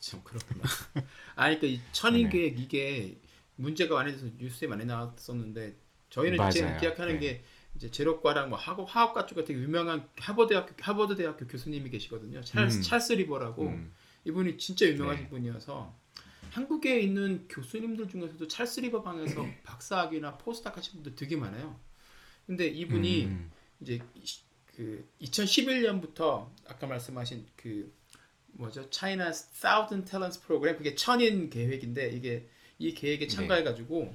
참 그렇구나. [laughs] 아니 그러니까 이 천인 네. 계획 이게 문제가 많이 돼서 뉴스에 많이 나왔었는데 저희는 맞아요. 제가 기억하는 네. 게 이제 재료과랑 뭐 학업 화학과 쪽에 되게 유명한 하버드 대학교 하버드 대학교 교수님이 계시거든요. 찰스, 음. 찰스 리버라고 음, 이분이 진짜 유명하신 네. 분이어서 한국에 있는 교수님들 중에서도 찰스 리버 방에서 [laughs] 박사학위나 postdoc 하신 분들 되게 많아요. 근데 이분이 음, 이제 이- 그 2011년부터 아까 말씀하신 그 뭐죠? China Thousand Talents 프로그램 그게 천인 계획인데 이게 이 계획에 참가해 가지고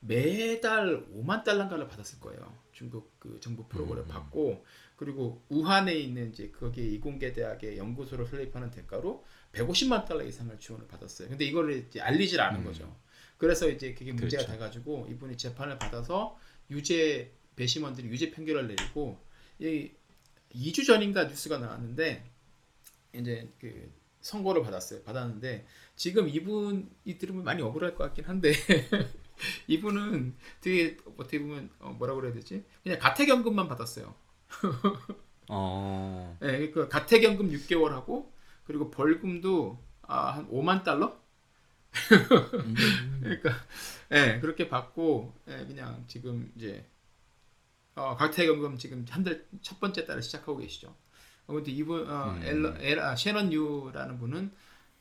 매달 5만 달러인가를 받았을 거예요. 중국 그 정부 프로그램을 받고 그리고 우한에 있는 이제 거기에 이공계 대학의 연구소를 설립하는 대가로 150만 달러 이상을 지원을 받았어요. 근데 이거를 이제 알리질 않은 거죠. 그래서 이제 그게 문제가 그렇죠. 돼가지고 이분이 재판을 받아서 유죄 배심원들이 유죄 판결을 내리고 이 2주 전인가 뉴스가 나왔는데 이제 그 선고를 받았어요. 받았는데 지금 이분이 들으면 많이 억울할 것 같긴 한데 [laughs] 이분은 되게 어떻게 보면 어, 뭐라 그래야 되지? 그냥 가택연금만 받았어요. [laughs] 어, 예, 그 가택연금 6개월 하고 그리고 벌금도 아, 한 5만 달러? [laughs] 그러니까 예, 그렇게 받고 예, 그냥 지금 이제 어, 가택연금 지금 한 달 첫 번째 달을 시작하고 계시죠. 어, 근데 이분 어, 엘러, 엘, 아, 셰넌 유라는 분은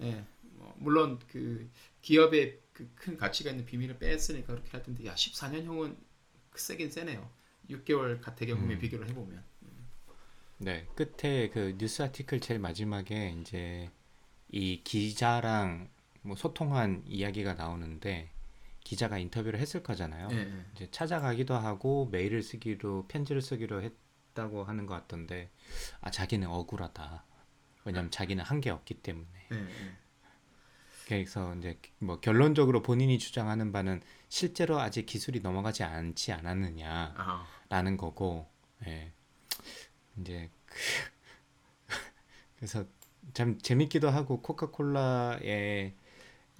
예, 뭐, 물론 그 기업의 그 큰 가치가 있는 비밀을 뺐으니까 그렇게 할 텐데 야 14년형은 세긴 세네요. 6개월 가택연금에 비교를 해보면. 네, 끝에 그 뉴스 아티클 제일 마지막에 이제 이 기자랑 뭐 소통한 이야기가 나오는데 기자가 인터뷰를 했을 거잖아요. 예, 예. 이제 찾아가기도 하고 메일을 쓰기로 편지를 쓰기로 했다고 하는 것 같던데 아 자기는 억울하다. 왜냐면 자기는 한 게 없기 때문에. 예, 예. 그래서 이제 뭐 결론적으로 본인이 주장하는 바는 실제로 아직 기술이 넘어가지 않지 않았느냐라는 아, 거고, 예. 이제 그 [laughs] 그래서 참 재밌기도 하고 코카콜라의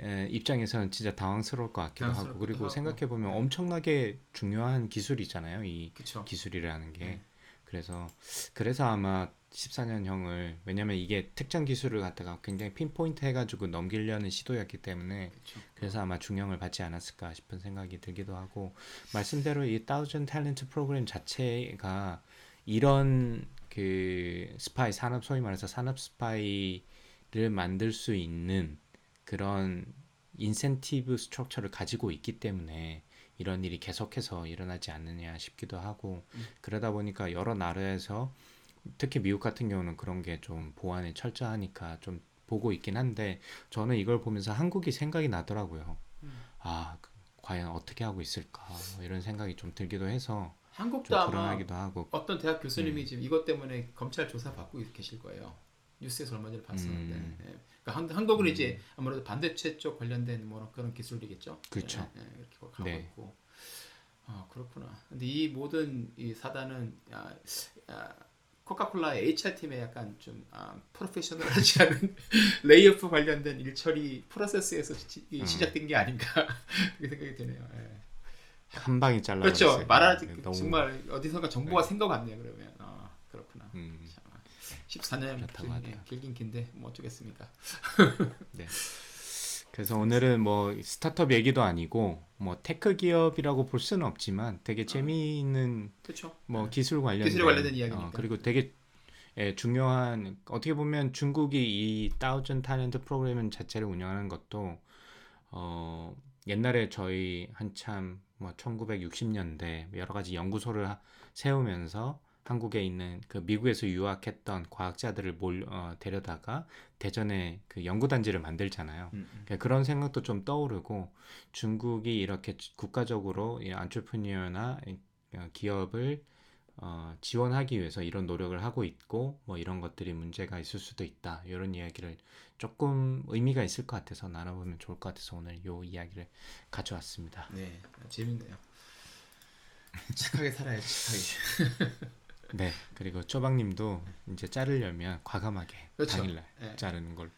에, 입장에서는 진짜 당황스러울 것 같기도 하고 그리고. 생각해 보면 네. 엄청나게 중요한 기술이잖아요. 이 그쵸. 기술이라는 게 네. 그래서 그래서 아마 14년형을 왜냐면 이게 특정 기술을 갖다가 굉장히 pinpoint 해가지고 넘기려는 시도였기 때문에 그쵸. 그래서 아마 중형을 받지 않았을까 싶은 생각이 들기도 하고 말씀대로 이 Thousand Talent 프로그램 자체가 이런 그 스파이 산업 소위 말해서 산업 스파이를 만들 수 있는 그런 인센티브 structure를 가지고 있기 때문에 이런 일이 계속해서 일어나지 않느냐 싶기도 하고 그러다 보니까 여러 나라에서 특히 미국 같은 경우는 그런 게 좀 보안에 철저하니까 좀 보고 있긴 한데 저는 이걸 보면서 한국이 생각이 나더라고요. 아 그- 과연 어떻게 하고 있을까 뭐 이런 생각이 좀 들기도 해서 한국도 좀 아마 불안하기도 하고 어떤 대학 교수님이 음. 지금 이것 때문에 검찰 조사 받고 계실 거예요. 뉴스에서 얼마 전에 봤었는데. 음. 예. 그러니까 한, 한국은 이제 아무래도 반대체 쪽 관련된 뭐 그런 기술이겠죠. 그렇죠. 예, 예, 이렇게 가고 네. 있고. 아 그렇구나. 근데 이 모든 이 사단은 야, 야, 코카콜라의 HR 팀에 약간 좀 아, 프로페셔널하지 [laughs] 않은 레이오프 관련된 일 처리 프로세스에서 시, 이 음. 시작된 게 아닌가 [laughs] 그렇게 생각이 드네요. 예. 한 방에 잘라 그렇죠. 말하지 너무 정말 어디선가 정보가 생각 같네요. 그러면 아 그렇구나. 음, 참, 14년 그렇다고 길, 하더라고요. 길긴 긴데 뭐 어쩌겠습니까. 네. [laughs] 그래서 오늘은 뭐 스타트업 얘기도 아니고 뭐 tech 기업이라고 볼 수는 없지만 되게 재미있는 그렇죠. 뭐 기술 관련된 기술에 관련된 이야기니까. 어, 그리고 되게 예, 중요한 어떻게 보면 중국이 이 Thousand Talent 프로그램 자체를 운영하는 것도 어, 옛날에 저희 한참 뭐 1960년대 여러 가지 연구소를 하- 세우면서 한국에 있는 그 미국에서 유학했던 과학자들을 몰 어, 데려다가 대전에 그 연구단지를 만들잖아요. 음, 음. 그러니까 그런 생각도 좀 떠오르고 중국이 이렇게 국가적으로 이 안트르프니어나 기업을 어, 지원하기 위해서 이런 노력을 하고 있고 뭐 이런 것들이 문제가 있을 수도 있다 이런 이야기를 조금 의미가 있을 것 같아서 나눠보면 좋을 것 같아서 오늘 요 이야기를 가져왔습니다. 네, 재밌네요. [laughs] 착하게 살아야지. 착하게. [laughs] 네 그리고 쪼박님도 이제 자르려면 과감하게 그렇죠. 당일날 네. 자르는 걸.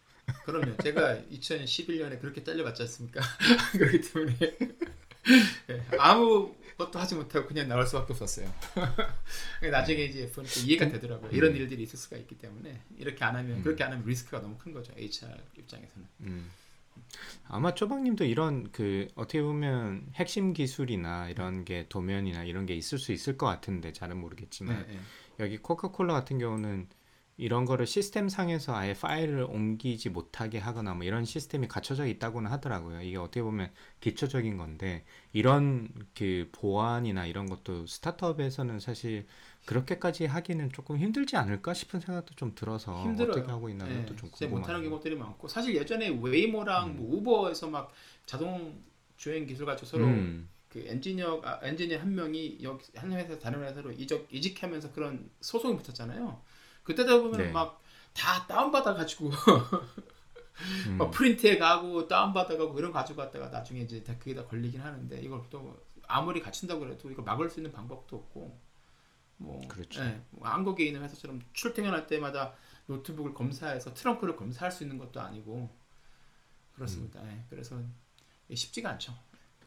그럼요. 제가 2011년에 그렇게 잘려봤지 않습니까? [laughs] 그렇기 때문에 예, 아무것도 하지 못하고 그냥 나올 수밖에 없었어요. [laughs] 나중에 이제 보니까 이해가 되더라고요. 이런 일들이 있을 수가 있기 때문에 이렇게 안 하면 그렇게 안 하면 리스크가 너무 큰 거죠. HR 입장에서는. 음. 아마 쪼박님도 이런 그 어떻게 보면 핵심 기술이나 이런 게 도면이나 이런 게 있을 수 있을 것 같은데 잘은 모르겠지만 네, 네. 여기 코카콜라 같은 경우는 이런 거를 시스템 상에서 아예 파일을 옮기지 못하게 하거나 뭐 이런 시스템이 갖춰져 있다고는 하더라고요. 이게 어떻게 보면 기초적인 건데 이런 그 보안이나 이런 것도 스타트업에서는 사실 그렇게까지 하기는 조금 힘들지 않을까 싶은 생각도 좀 들어서 힘들어요. 어떻게 하고 있나 네, 것도 좀 진짜 못하는. 경우들이 많고 사실 예전에 웨이모랑 뭐 우버에서 막 자동 주행 기술 가지고 서로 음, 그 엔지니어 아, 엔지니어 한 명이 여기 한 회사 다른 회사로 이적 이직하면서 그런 소송이 붙었잖아요. 그때다 보면 네. 막다 다운 받아 가지고 [laughs] 음. 막 프린트해 가고 다운 받아 가고 이런 가지고 갔다가 나중에 이제 다 그게 다 걸리긴 하는데 이걸 또 아무리 갖춘다고 그래도 이걸 막을 수 있는 방법도 없고 뭐 그렇죠. 예, 뭐 한국에 있는 회사처럼 출퇴근할 때마다 노트북을 검사해서 트렁크를 검사할 수 있는 것도 아니고 그렇습니다. 음. 예, 그래서 쉽지가 않죠.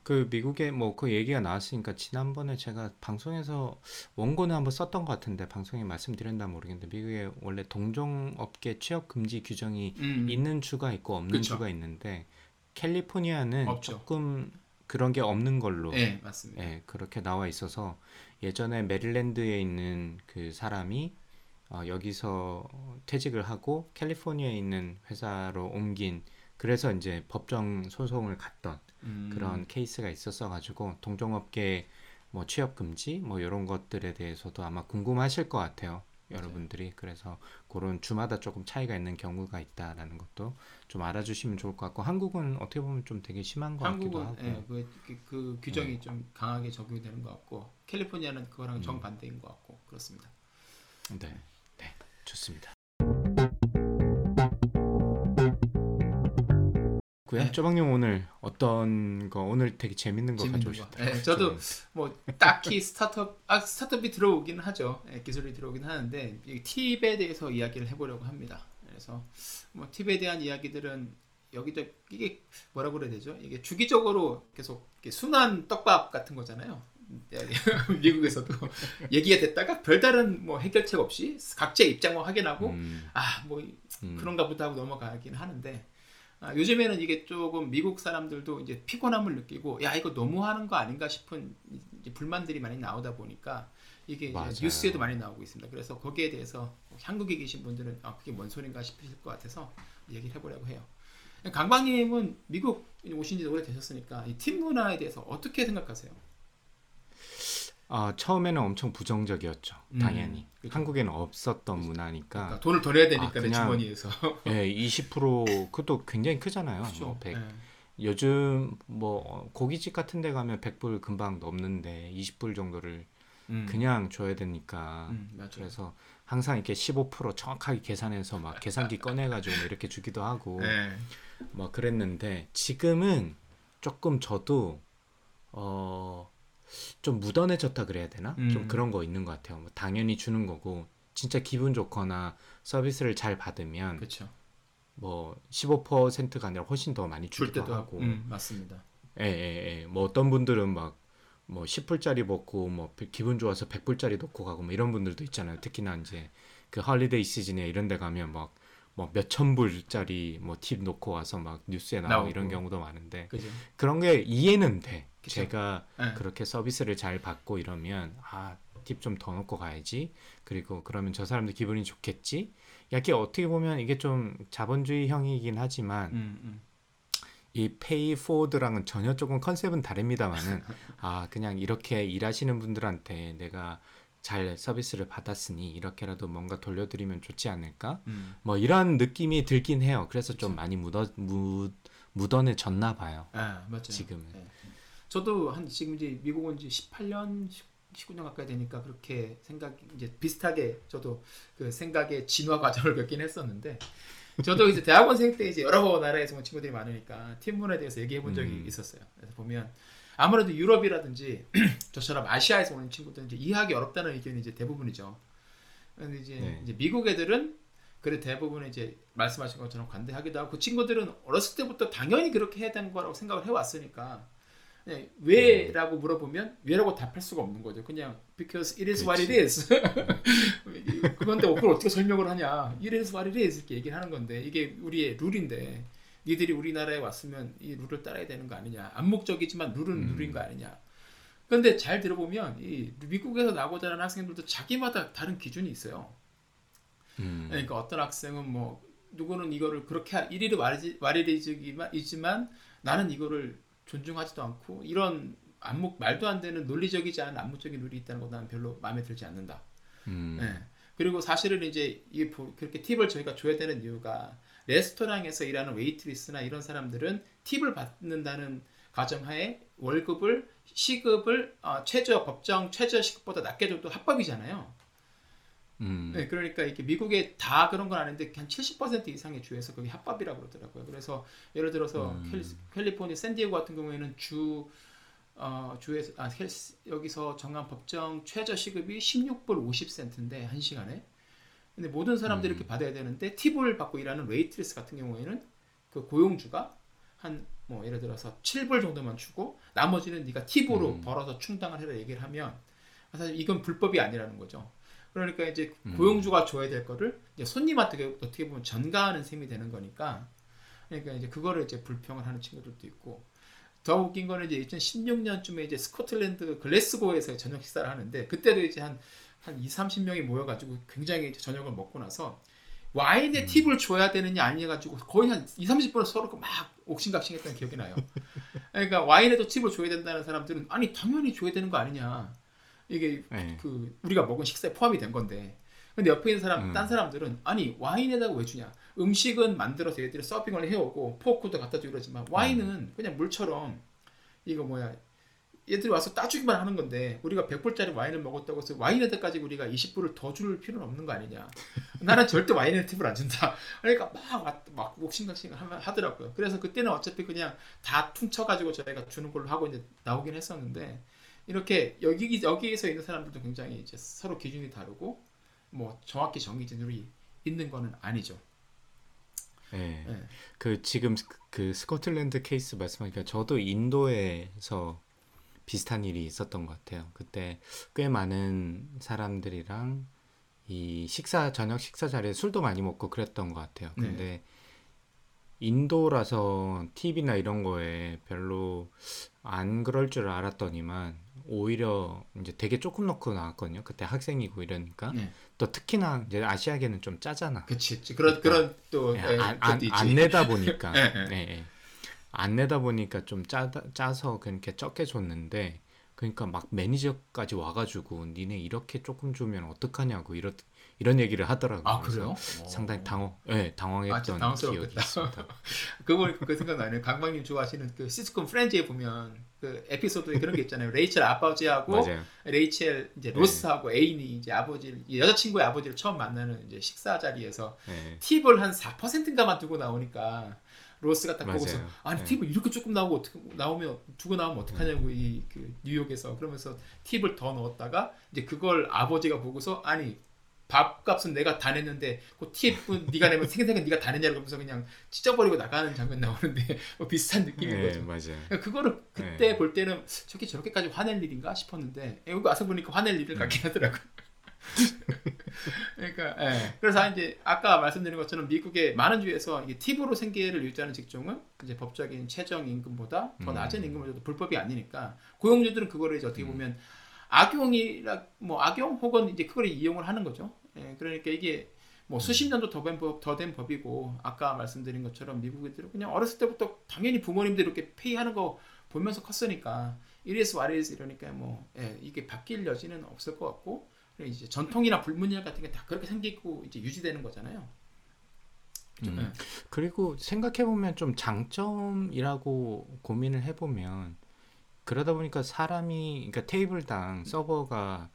그 미국에 뭐 그 얘기가 나왔으니까 지난번에 제가 방송에서 원고는 한번 썼던 것 같은데 방송에 말씀드렸나 모르겠는데 미국에 원래 동종업계 취업 금지 규정이 음. 있는 주가 있고 없는 그쵸. 주가 있는데 캘리포니아는 없죠. 조금 그런 게 없는 걸로 예, 맞습니다. 예, 그렇게 나와 있어서 예전에 메릴랜드에 있는 그 사람이 어, 여기서 퇴직을 하고 캘리포니아에 있는 회사로 옮긴 그래서 이제 법정 소송을 갔던 음. 그런 케이스가 있었어 가지고 동종업계 뭐 취업 금지 뭐 이런 것들에 대해서도 아마 궁금하실 것 같아요. 여러분들이 그래서 그런 주마다 조금 차이가 있는 경우가 있다라는 것도 좀 알아주시면 좋을 것 같고 한국은 어떻게 보면 좀 되게 심한 것 같기도 한국은 하고 예, 그, 그, 그 규정이 네. 좀 강하게 적용이 되는 것 같고 캘리포니아는 그거랑 음. 정반대인 것 같고 그렇습니다. 네, 네, 좋습니다. 고요 네. 쪼박님 오늘 어떤 거 오늘 되게 재밌는 거. 가져오셨다. 예, 저도 뭐 딱히 스타트업 아 스타트업이 들어오긴 하죠. 예, 기술이 들어오긴 하는데 이 팁에 대해서 이야기를 해보려고 합니다. 그래서 뭐 팁에 대한 이야기들은 여기저 이게 뭐라고 그래야 되죠? 이게 주기적으로 계속 이렇게 순환 떡밥 같은 거잖아요. 예, [laughs] 미국에서도 얘기가 됐다가 별다른 뭐 해결책 없이 각자의 입장만 확인하고 음, 아뭐 음. 그런가 보다 하고 넘어가긴 하는데 아, 요즘에는 이게 조금 미국 사람들도 이제 피곤함을 느끼고 야 이거 너무 하는 거 아닌가 싶은 불만들이 많이 나오다 보니까 이게. 뉴스에도 많이 나오고 있습니다. 그래서 거기에 대해서 한국에 계신 분들은 아 그게 뭔 소린가 싶으실 것 같아서 얘기를 해보려고 해요. 강방님은 미국 오신 지 오래 되셨으니까 이 팀 문화에 대해서 어떻게 생각하세요? 아 처음에는 엄청 부정적이었죠. 음, 당연히 그쵸. 한국에는 없었던 문화니까 그러니까 돈을 더 내야 되니까 아, 내 주머니에서 [laughs] 예, 20% 그것도 굉장히 크잖아요. 그렇죠. 뭐 100. 예. 요즘 뭐 어, 고깃집 같은 데 가면 100불 금방 넘는데 20불 정도를 음. 그냥 줘야 되니까 음. 그래서 항상 이렇게 15% 정확하게 계산해서 막 계산기 꺼내 가지고 뭐 이렇게 주기도 하고 예. 뭐 그랬는데 지금은 조금 저도 어 좀 무던해졌다 그래야 되나? 음. 좀 그런 거 있는 것 같아요. 뭐 당연히 주는 거고 진짜 기분 좋거나 서비스를 잘 받으면 그렇죠. 뭐 15%가 아니라 훨씬 더 많이 줄 때도 하고. 음, 맞습니다. 예, 예, 예. 뭐 어떤 분들은 막 뭐 10불짜리 먹고 뭐 기분 좋아서 100불짜리 놓고 가고 뭐 이런 분들도 있잖아요. 특히나 이제 그 holiday 시즌에 이런 데 가면 막 뭐 몇천 불짜리 뭐 팁 놓고 와서 막 뉴스에 나오고 나오고. 이런 경우도 많은데 그죠? 그런 게 이해는 돼. 그쵸. 제가 예. 그렇게 서비스를 잘 받고 이러면 아, 팁 좀 더 넣고 가야지. 그리고 그러면 저 사람도 기분이 좋겠지. 이게 어떻게 보면 이게 좀 자본주의형이긴 하지만 음, 음. 이 페이 포드랑은 전혀 조금 컨셉은 다릅니다만은 [laughs] 아 그냥 이렇게 일하시는 분들한테 내가 잘 서비스를 받았으니 이렇게라도 뭔가 돌려드리면 좋지 않을까 음. 뭐 이런 느낌이 들긴 해요 그래서 좀 많이 묻어 묻 묻어내졌나 봐요 아, 맞죠. 지금은 네. 저도 한 지금 이제 미국 온 지 18년, 19년 가까이 되니까 그렇게 생각 이제 비슷하게 저도 그 생각의 진화 과정을 겪긴 했었는데 저도 이제 대학원생 때 이제 여러 나라에서 온 친구들이 많으니까 팀 문화에 대해서 얘기해 본 적이 음. 있었어요. 그래서 보면 아무래도 유럽이라든지 [clears throat] 저처럼 아시아에서 오는 친구들은 이제 이해하기 어렵다는 의견이 이제 대부분이죠. 근데 이제, 네. 이제 미국 애들은 그래 대부분 이제 말씀하신 것처럼 관대하기도 하고 그 친구들은 어렸을 때부터 당연히 그렇게 해야 되는 거라고 생각을 해왔으니까 네, 왜라고 물어보면 왜라고 답할 수가 없는 거죠. 그냥 because it is what it is. [laughs] 그건데 그걸 어떻게 설명을 하냐? it is what it is 이렇게 얘기를 하는 건데 이게 우리의 룰인데 니들이 우리나라에 왔으면 이 룰을 따라야 되는 거 아니냐? 암묵적이지만 룰은 음. 룰인 거 아니냐? 그런데 잘 들어보면 이 미국에서 나고 자란 학생들도 자기마다 다른 기준이 있어요. 음. 그러니까 어떤 학생은 뭐 누구는 이거를 그렇게 하- 일일이 와리리지만 있지만 나는 이거를 존중하지도 않고 이런 암묵 말도 안 되는 논리적이지 않은 암묵적인 룰이 있다는 거 나는 별로 마음에 들지 않는다. 음. 예. 그리고 사실은 이제 이 보- 그렇게 팁을 저희가 줘야 되는 이유가 레스토랑에서 일하는 웨이트리스나 이런 사람들은 팁을 받는다는 가정하에 월급을 시급을 어, 최저 법정 최저 시급보다 낮게 줘도 합법이잖아요. 음. 네, 그러니까 이게 미국에 다 그런 건 아닌데 한 70% 이상의 주에서 그게 합법이라고 그러더라고요. 그래서 예를 들어서 음. 캘리, 캘리포니아 샌디에고 같은 경우에는 주 어, 주에서 아, 캘- 여기서 정한 법정 최저 시급이 16불 50센트인데 한 시간에. 근데 모든 사람들이 음. 이렇게 받아야 되는데 팁을 받고 일하는 웨이트리스 같은 경우에는 그 고용주가 한 뭐 예를 들어서 7불 정도만 주고 나머지는 네가 팁으로 음. 벌어서 충당을 해라 얘기를 하면 사실 이건 불법이 아니라는 거죠. 그러니까 이제 음. 고용주가 줘야 될 거를 이제 손님한테 어떻게 보면 전가하는 셈이 되는 거니까 그러니까 이제 그거를 이제 불평을 하는 친구들도 있고 더 웃긴 거는 이제 2016년쯤에 이제 스코틀랜드 글래스고에서 저녁 식사를 하는데 그때도 이제 한, 한 2, 30명이 모여 가지고 굉장히 이제 저녁을 먹고 나서 와인에 팁을 줘야 되느냐 아니냐 가지고 거의 한 2, 30분을 서로 막 옥신각신했던 기억이 나요. 그러니까 와인에도 팁을 줘야 된다는 사람들은 아니 당연히 줘야 되는 거 아니냐. 이게 네. 그 우리가 먹은 식사에 포함이 된 건데. 근데 옆에 있는 사람, 음. 딴 사람들은 아니 와인에다가 왜 주냐? 음식은 만들어서 얘들이 서빙을 해오고 포크도 갖다 주고 그러지만 와인은 그냥 물처럼 이거 뭐야? 얘들이 와서 따주기만 하는 건데 우리가 100불짜리 와인을 먹었다고 해서 와인에다까지 우리가 20불을 더 줄 필요는 없는 거 아니냐? 나는 절대 와인에 팁을 안 준다. [laughs] 그러니까 막, 막, 하면 하더라고요. 그래서 그때는 어차피 그냥 다 퉁쳐가지고 저희가 주는 걸로 하고 이제 나오긴 했었는데 이렇게 여기 여기에서 있는 사람들도 굉장히 이제 서로 기준이 다르고 뭐 정확히 정해진룰이 있는 거는 아니죠. 네. 네. 그 지금 그- 그 스코틀랜드 케이스 말씀하니까 저도 인도에서 비슷한 일이 있었던 것 같아요. 그때 꽤 많은 사람들이랑 이 식사 저녁 식사 자리에 술도 많이 먹고 그랬던 것 같아요. 네. 근데 인도라서 팁이나 이런 거에 별로 안 그럴 줄 알았더니만 오히려 이제 되게 조금 넣고 나왔거든요. 그때 학생이고 이러니까 네. 또 특히나 이제 아시아계는 좀 짜잖아. 그치, 그치. 그런 그런 또 [laughs] 예, 예, 안, 내다 보니까 예. 안 내다 보니까 좀 짜, 짜서 그렇게 적게 줬는데 그러니까 막 매니저까지 와가지고 니네 이렇게 조금 주면 어떡하냐고 이런 이런 얘기를 하더라고요. 아 그래요? 상당히 어. 당황, 예, 아, 당황했던 진짜 기억이. 있습니다. [laughs] 그거 그 생각 나네요. 강박님 좋아하시는 그 시트콤 프렌즈에 보면 그 에피소드에 그런 게 있잖아요. 레이첼 아버지하고. 레이첼 이제 네. 로스하고 애인이 이제 아버지를 이 여자친구의 아버지를 처음 만나는 이제 식사 자리에서 예. 팁을 한 4%인가만 두고 나오니까 로스가 딱 맞아요. 보고서 아니 네. 팁을 이렇게 조금 나오고 어떻게 나오면 두고 나오면 어떡하냐고 이 그 뉴욕에서 그러면서 팁을 더 넣었다가 이제 그걸 아버지가 보고서 아니 밥값은 내가 다 냈는데 그 팁은 네가 내면 [laughs] 생생은 네가 다 냈냐고 그러면서 그냥 찢어버리고 나가는 장면 나오는데 [laughs] 뭐 비슷한 느낌인 예, 거죠. 맞아요. 그러니까 그거를 그때 네. 볼 때는 저게 저렇게까지 화낼 일인가 싶었는데 여기 와서 보니까 화낼 일을 갖긴 하더라고요. [laughs] 그러니까 예. 그래서 이제 아까 말씀드린 것처럼 미국의 많은 주에서 이게 팁으로 생계를 유지하는 직종은 이제 법적인 최저 임금보다 더 음. 낮은 임금을 줘도 불법이 아니니까 고용주들은 그거를 이제 어떻게 보면 악용이라 뭐 악용 혹은 이제 그걸 이용을 하는 거죠. 예. 그러니까 이게 뭐 수십 년도 더 된 법, 더 된 법이고 아까 말씀드린 것처럼 미국인들은 그냥 어렸을 때부터 당연히 부모님들 이렇게 페이하는 거 보면서 컸으니까 이래서 와래서 이러니까 뭐 예, 이게 바뀔 여지는 없을 것 같고 이제 전통이나 불문율 같은 게 다 그렇게 생기고 이제 유지되는 거잖아요. 그죠? 음. 예. 그리고 생각해 보면 좀 장점이라고 고민을 해보면 그러다 보니까 사람이 그러니까 테이블당 서버가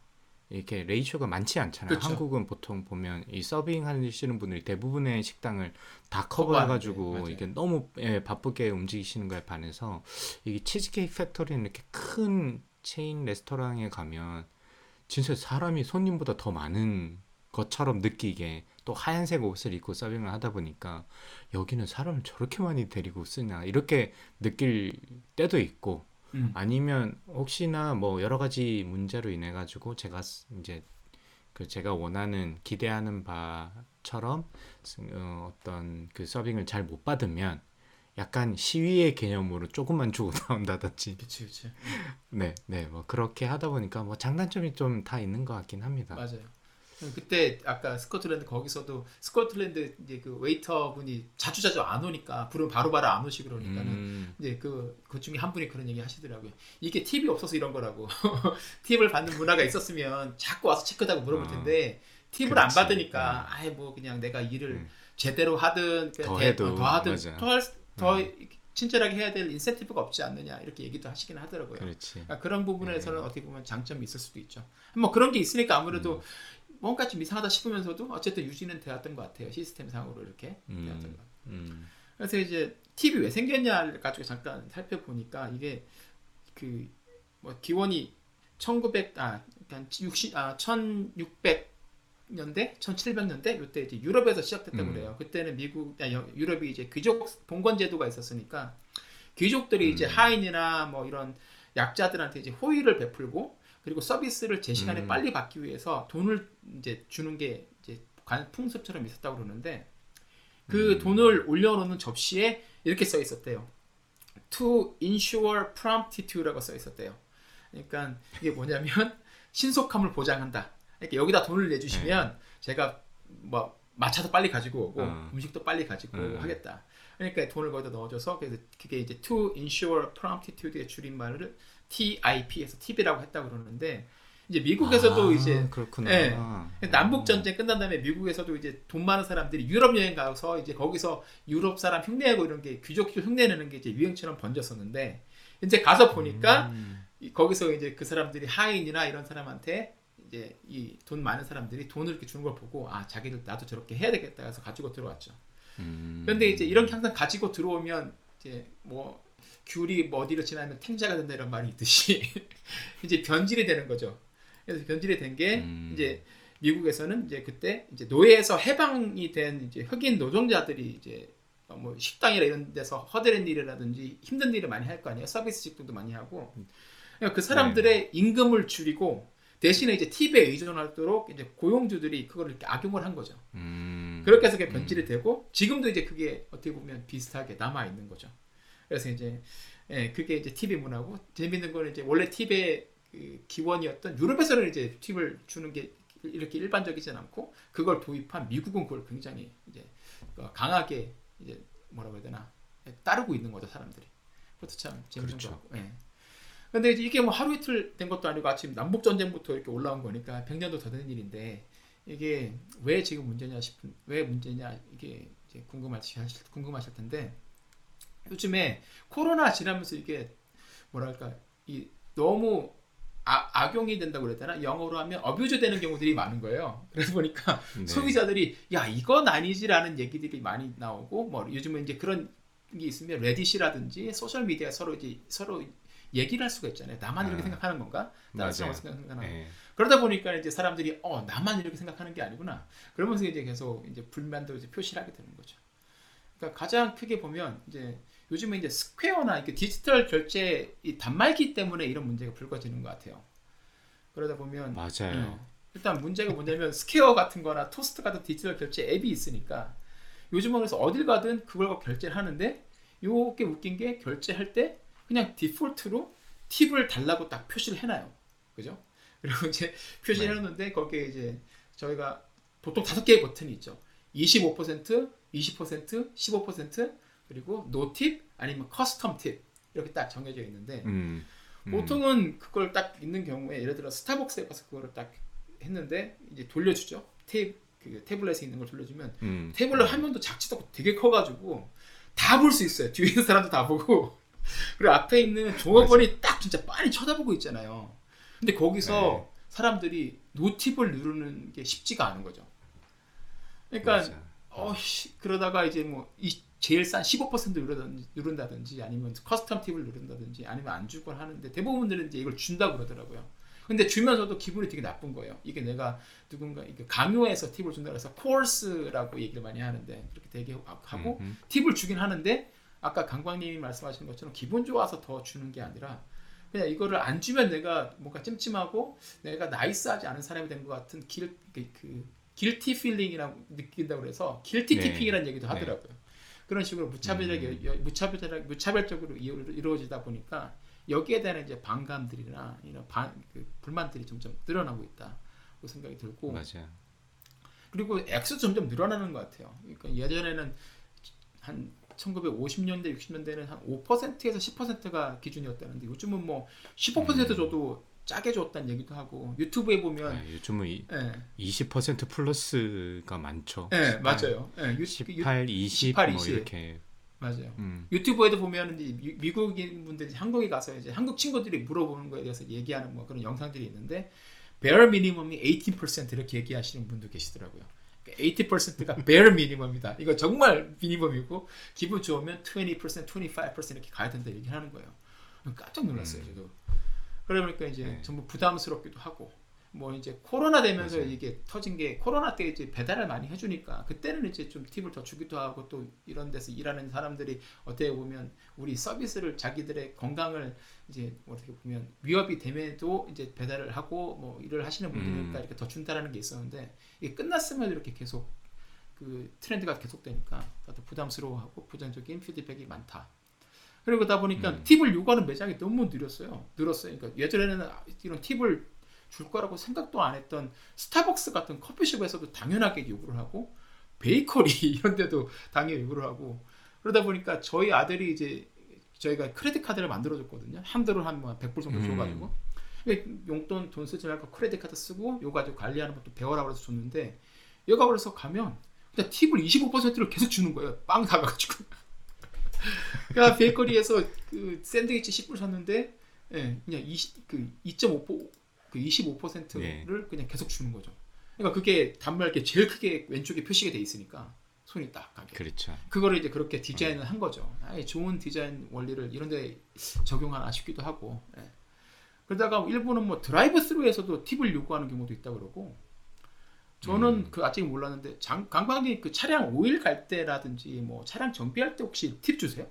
이렇게 ratio가 많지 않잖아요. 그쵸. 한국은 보통 보면 이 서빙 하시는 분들이 대부분의 식당을 다 커버해가지고. 이게 너무 예, 바쁘게 움직이시는 거에 반해서 이 치즈케이크 팩토리는 이렇게 큰 체인 레스토랑에 가면 진짜 사람이 손님보다 더 많은 것처럼 느끼게 또 하얀색 옷을 입고 서빙을 하다 보니까 여기는 사람을 저렇게 많이 데리고 쓰냐 이렇게 느낄 때도 있고 음. 아니면 혹시나 뭐 여러 가지 문제로 인해 가지고 제가 스- 이제 그 제가 원하는 기대하는 바처럼 스- 어, 어떤 그 서빙을 잘 못 받으면 약간 시위의 개념으로 조금만 주고 [laughs] 나온다든지 그치 그치 네, 네, 뭐 그렇게 하다 보니까 뭐 장단점이 좀 다 있는 것 같긴 합니다. 맞아요. 그때 아까 스코틀랜드 거기서도 스코틀랜드 이제 그 웨이터 분이 자주 자주 안 오니까 부르면 바로바로 안 오시 그러니까는 음, 이제 그, 그 중에 한 분이 그런 얘기 하시더라고요. 이게 팁이 없어서 이런 거라고. [laughs] 팁을 받는 문화가 있었으면 자꾸 와서 체크하고 물어볼 어, 텐데 팁을 안 그렇지. 받으니까 아예 뭐 그냥 내가 일을 음. 제대로 하든 그냥 더 대- 해도, 더 하든 맞아. 더, 할- 더 음. 친절하게 해야 될 인센티브가 없지 않느냐 이렇게 얘기도 하시긴 하더라고요. 그렇지. 그러니까 그런 부분에서는 네. 어떻게 보면 장점이 있을 수도 있죠. 뭐 그런 게 있으니까 아무래도 음. 뭔가 좀 이상하다 싶으면서도 어쨌든 유지는 되었던 것 같아요. 시스템상으로 이렇게 음. 되었던 것. 음. 그래서 이제 팁이 왜 생겼냐를 가지고 잠깐 살펴보니까 이게 그 뭐 기원이 1900 아, 그러니까 60, 아, 1600년대, 1700년대 이때 이제 유럽에서 시작됐다고 음. 그래요. 그때는 미국, 아, 여- 유럽이 이제 귀족 봉건 제도가 있었으니까 귀족들이 이제 음. 하인이나 뭐 이런 약자들한테 이제 호의를 베풀고 그리고 서비스를 제 시간에 음. 빨리 받기 위해서 돈을 이제 주는 게 이제 관- 풍습처럼 있었다고 그러는데 그 음. 돈을 올려놓는 접시에 이렇게 써 있었대요. To ensure promptitude라고 써 있었대요. 그러니까 이게 뭐냐면 [laughs] 신속함을 보장한다. 이렇게 여기다 돈을 내주시면 제가 뭐 마차도 빨리 가지고 오고 네. 어. 음식도 빨리 가지고 음. 하겠다. 그러니까 돈을 거기다 넣어줘서 그래서 그게 이제 to ensure promptitude의 줄임말을 TIP에서 팁이라고 했다고 그러는데 이제 미국에서도 아, 이제 그렇구나. 예. 음. 남북 전쟁 끝난 다음에 미국에서도 이제 돈 많은 사람들이 유럽 여행 가서 이제 거기서 유럽 사람 흉내내고 이런 게 귀족 흉내내는 게 이제 유행처럼 번졌었는데 이제 가서 보니까 음. 이- 거기서 이제 그 사람들이 하인이나 이런 사람한테 이제 이 돈 많은 사람들이 돈을 이렇게 주는 걸 보고 아 자기들 나도 저렇게 해야 되겠다 해서 가지고 들어왔죠. 음. 그런데 이제 이런 게 항상 가지고 들어오면 이제 뭐 귤이 뭐 어디로 지나면 탱자가 된다 이런 말이 있듯이 [laughs] 이제 변질이 되는 거죠. 그래서 변질이 된게 음. 이제 미국에서는 이제 그때 이제 노예에서 해방이 된 이제 흑인 노동자들이 이제 어, 뭐 식당이나 이런 데서 허드렛 일이라든지 힘든 일을 많이 할 거 아니에요. 서비스 직종도 많이 하고. 그러니까 그 사람들의 임금을 줄이고 대신에 이제 팁에 의존하도록 이제 고용주들이 그걸 이렇게 악용을 한 거죠. 음. 그렇게 해서 그게 변질이 되고 지금도 이제 그게 어떻게 보면 비슷하게 남아 있는 거죠. 그래서 이제 예, 그게 이제 팁의 문화고 재밌는 거는 이제 원래 팁의 그 기원이었던 유럽에서는 이제 팁을 주는 게 이렇게 일반적이진 않고 그걸 도입한 미국은 그걸 굉장히 이제 어, 강하게 이제 뭐라고 해야 되나 예, 따르고 있는 거죠 사람들이. 그것도 참 재밌는 그렇죠. 거. 예. 근데 이제 이게 뭐 하루 이틀 된 것도 아니고 아침 남북 전쟁부터 이렇게 올라온 거니까 100년도 더 된 일인데 이게 왜 지금 문제냐 싶은 왜 문제냐 이게 궁금하실 궁금하실 텐데 요즘에 코로나 지나면서 이게 뭐랄까 이 너무 아, 악용이 된다고 그랬잖아 영어로 하면 어뷰즈 되는 경우들이 많은 거예요. 그래서 보니까 [laughs] 네. 소비자들이 야 이건 아니지라는 얘기들이 많이 나오고 뭐 요즘은 이제 그런 게 있으면 레딧이라든지 소셜 미디어 서로 이제 서로 얘기를 할 수가 있잖아요. 나만 이렇게 아, 생각하는 건가? 맞아요. 생각하나? 예. 그러다 보니까 이제 사람들이 어 나만 이렇게 생각하는 게 아니구나. 그러면서 이제 계속 이제 불만도 이제 표시를 하게 되는 거죠. 그러니까 가장 크게 보면 이제 요즘에 이제 스퀘어나 이렇게 디지털 결제 이 단말기 때문에 이런 문제가 불거지는 것 같아요. 그러다 보면 맞아요. 네. 일단 문제가 뭐냐면 스퀘어 같은 거나 토스트 같은 디지털 결제 앱이 있으니까 요즘은 그래서 어딜 가든 그걸 결제를 하는데 요게 웃긴 게 결제할 때 그냥 디폴트로 팁을 달라고 딱 표시를 해놔요. 그죠? [laughs] 그리고 이제 표시를 네. 해놓는데 거기에 이제 저희가 보통 다섯 개의 버튼이 있죠. 25%, 20%, 15% 그리고 no tip 아니면 custom tip 이렇게 딱 정해져 있는데 음. 음. 보통은 그걸 딱 있는 경우에 예를 들어 스타벅스에 가서 그거를 딱 했는데 이제 돌려주죠. 탭 그 태블릿에 있는 걸 돌려주면 음. 태블릿 화면도 작지도 않고 되게 커가지고 다 볼 수 있어요. 뒤에 있는 사람도 다 보고 [laughs] 그리고 앞에 있는 종업원이 딱 진짜 빤히 쳐다보고 있잖아요. 근데 거기서 네. 사람들이 no tip을 누르는 게 쉽지가 않은 거죠. 그러니까 맞아. 어씨 그러다가 이제 뭐 이 제일 싼 15% 누르든지, 누른다든지 아니면 custom tip을 누른다든지 아니면 안 주곤 하는데 대부분들은 이제 이걸 준다 그러더라고요. 근데 주면서도 기분이 되게 나쁜 거예요. 이게 내가 누군가 이게 강요해서 팁을 준다 그래서 coerce라고 얘기를 많이 하는데 그렇게 되게 하고 음흠. 팁을 주긴 하는데 아까 강박님이 말씀하신 것처럼 기분 좋아서 더 주는 게 아니라 그냥 이거를 안 주면 내가 뭔가 찜찜하고 내가 nice하지 않은 사람이 된 것 같은 길, 그, 그 guilty feeling이라고 느낀다고 그래서 guilty 네. tipping이라는 얘기도 네. 하더라고요. 그런 식으로 무차별하게 음. 여- 무차별 무차별적으로 이루- 이루어지다 보니까 여기에 대한 이제 반감들이나 이런 반, 그 불만들이 점점 늘어나고 있다. 그 생각이 들고 맞아. 그리고 액수도 점점 늘어나는 것 같아요. 그러니까 예전에는 한 1950년대, 60년대는 한 5%에서 10%가 기준이었다는데 요즘은 뭐 15% 음. 줘도 짜게 줬다는 얘기도 하고 유튜브에 보면 네, 요즘은 이, 예, 20% 플러스가 많죠. 예, 18, 맞아요. 예, 유, 유, 18, 20, 18, 뭐 20. 이렇게 맞아요. 음. 유튜브에도 보면 이제 미- 미국인 분들이 한국에 가서 이제 한국 친구들이 물어보는 거에 대해서 얘기하는 뭐 그런 영상들이 있는데 bare minimum이 18% 이렇게 얘기하시는 분도 계시더라고요. 80%가 bare minimum이다. 이거 정말 미니멈이고 기분 좋으면 20%, 25% 이렇게 가야 된다 얘기하는 거예요. 깜짝 놀랐어요, 저도. 그러니까 이제 네. 전부 부담스럽기도 하고 뭐 이제 코로나 되면서 맞아요. 이게 터진 게 코로나 때 이제 배달을 많이 해주니까 그때는 이제 좀 팁을 더 주기도 하고 또 이런 데서 일하는 사람들이 어떻게 보면 우리 서비스를 자기들의 건강을 이제 어떻게 보면 위협이 됨에도 이제 배달을 하고 뭐 일을 하시는 분들이니까 음. 이렇게 더 준다라는 게 있었는데 이게 끝났으면 이렇게 계속 그 트렌드가 계속되니까 다들 부담스러워하고 부정적인 피드백이 많다. 그러다 보니까 음. 팁을 요구하는 매장이 너무 늘었어요. 늘었어요. 그러니까 예전에는 이런 팁을 줄 거라고 생각도 안 했던 스타벅스 같은 커피숍에서도 당연하게 요구를 하고 베이커리 [laughs] 이런 데도 당연히 요구를 하고 그러다 보니까 저희 아들이 이제 저희가 크레딧 카드를 만들어 줬거든요. 한도를 한뭐 100불 정도 음. 줘가지고 근데 용돈 돈 쓰지 말고 크레딧 카드 쓰고 요 가지고 관리하는 것도 배워라 그래서 줬는데 얘가 그래서 가면 그냥 팁을 25%를 계속 주는 거예요. 빵 사가지고. 야 베이커리에서 그 샌드위치 10불 샀는데 예, 그냥 20, 그 2.5%, 그 25%를 예. 그냥 계속 주는 거죠. 그러니까 그게 단말게 제일 크게 왼쪽에 표시가 돼 있으니까 손이 딱 가게. 그렇죠. 그거를 이제 그렇게 디자인을 한 거죠. 아예 좋은 디자인 원리를 이런데 적용하나 싶기도 하고. 예. 그러다가 일부는 뭐 드라이브 스루에서도 팁을 요구하는 경우도 있다 그러고. 저는 음. 그 아직 몰랐는데 장, 강박님 그 차량 오일 갈 때라든지 뭐 차량 정비할 때 혹시 팁 주세요?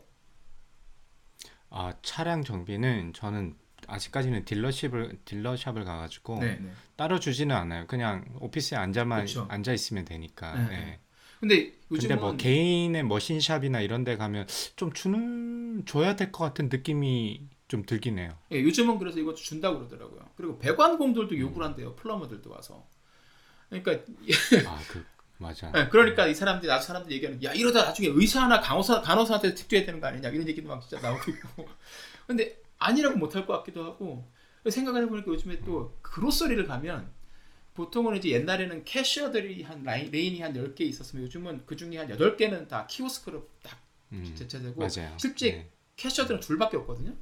아 차량 정비는 저는 아직까지는 dealership을 dealer shop을 가가지고 네, 네. 따로 주지는 않아요. 그냥 오피스에 앉아만 그쵸. 앉아 있으면 되니까. 네, 네. 네. 근데 요즘은 근데 뭐 개인의 머신샵이나 이런 데 가면 좀 주는 줘야 될 것 같은 느낌이 좀 들긴 해요. 예, 요즘은 그래서 이것도 준다고 그러더라고요. 그리고 배관공들도 음. 요구를 한대요. 플러머들도 와서. 그러니까 [laughs] 아 그 맞아. 예, 그러니까 이 사람들이 나도 사람들이 얘기하는 야 이러다 나중에 의사나 간호사 간호사한테 팁 줘야 되는 거 아니냐 이런 얘기도 막 진짜 나오고 있고. [laughs] 근데 아니라고 못할 것 같기도 하고 생각을 해보니까 요즘에 또 grocery를 가면 보통은 이제 옛날에는 cashier들이 한 라인, lane이 한 10개 있었으면 요즘은 그 중에 한 8개는 다 키오스크로 딱 음, 대체되고 맞아요. 실제 네. cashier들은 둘밖에 없거든요.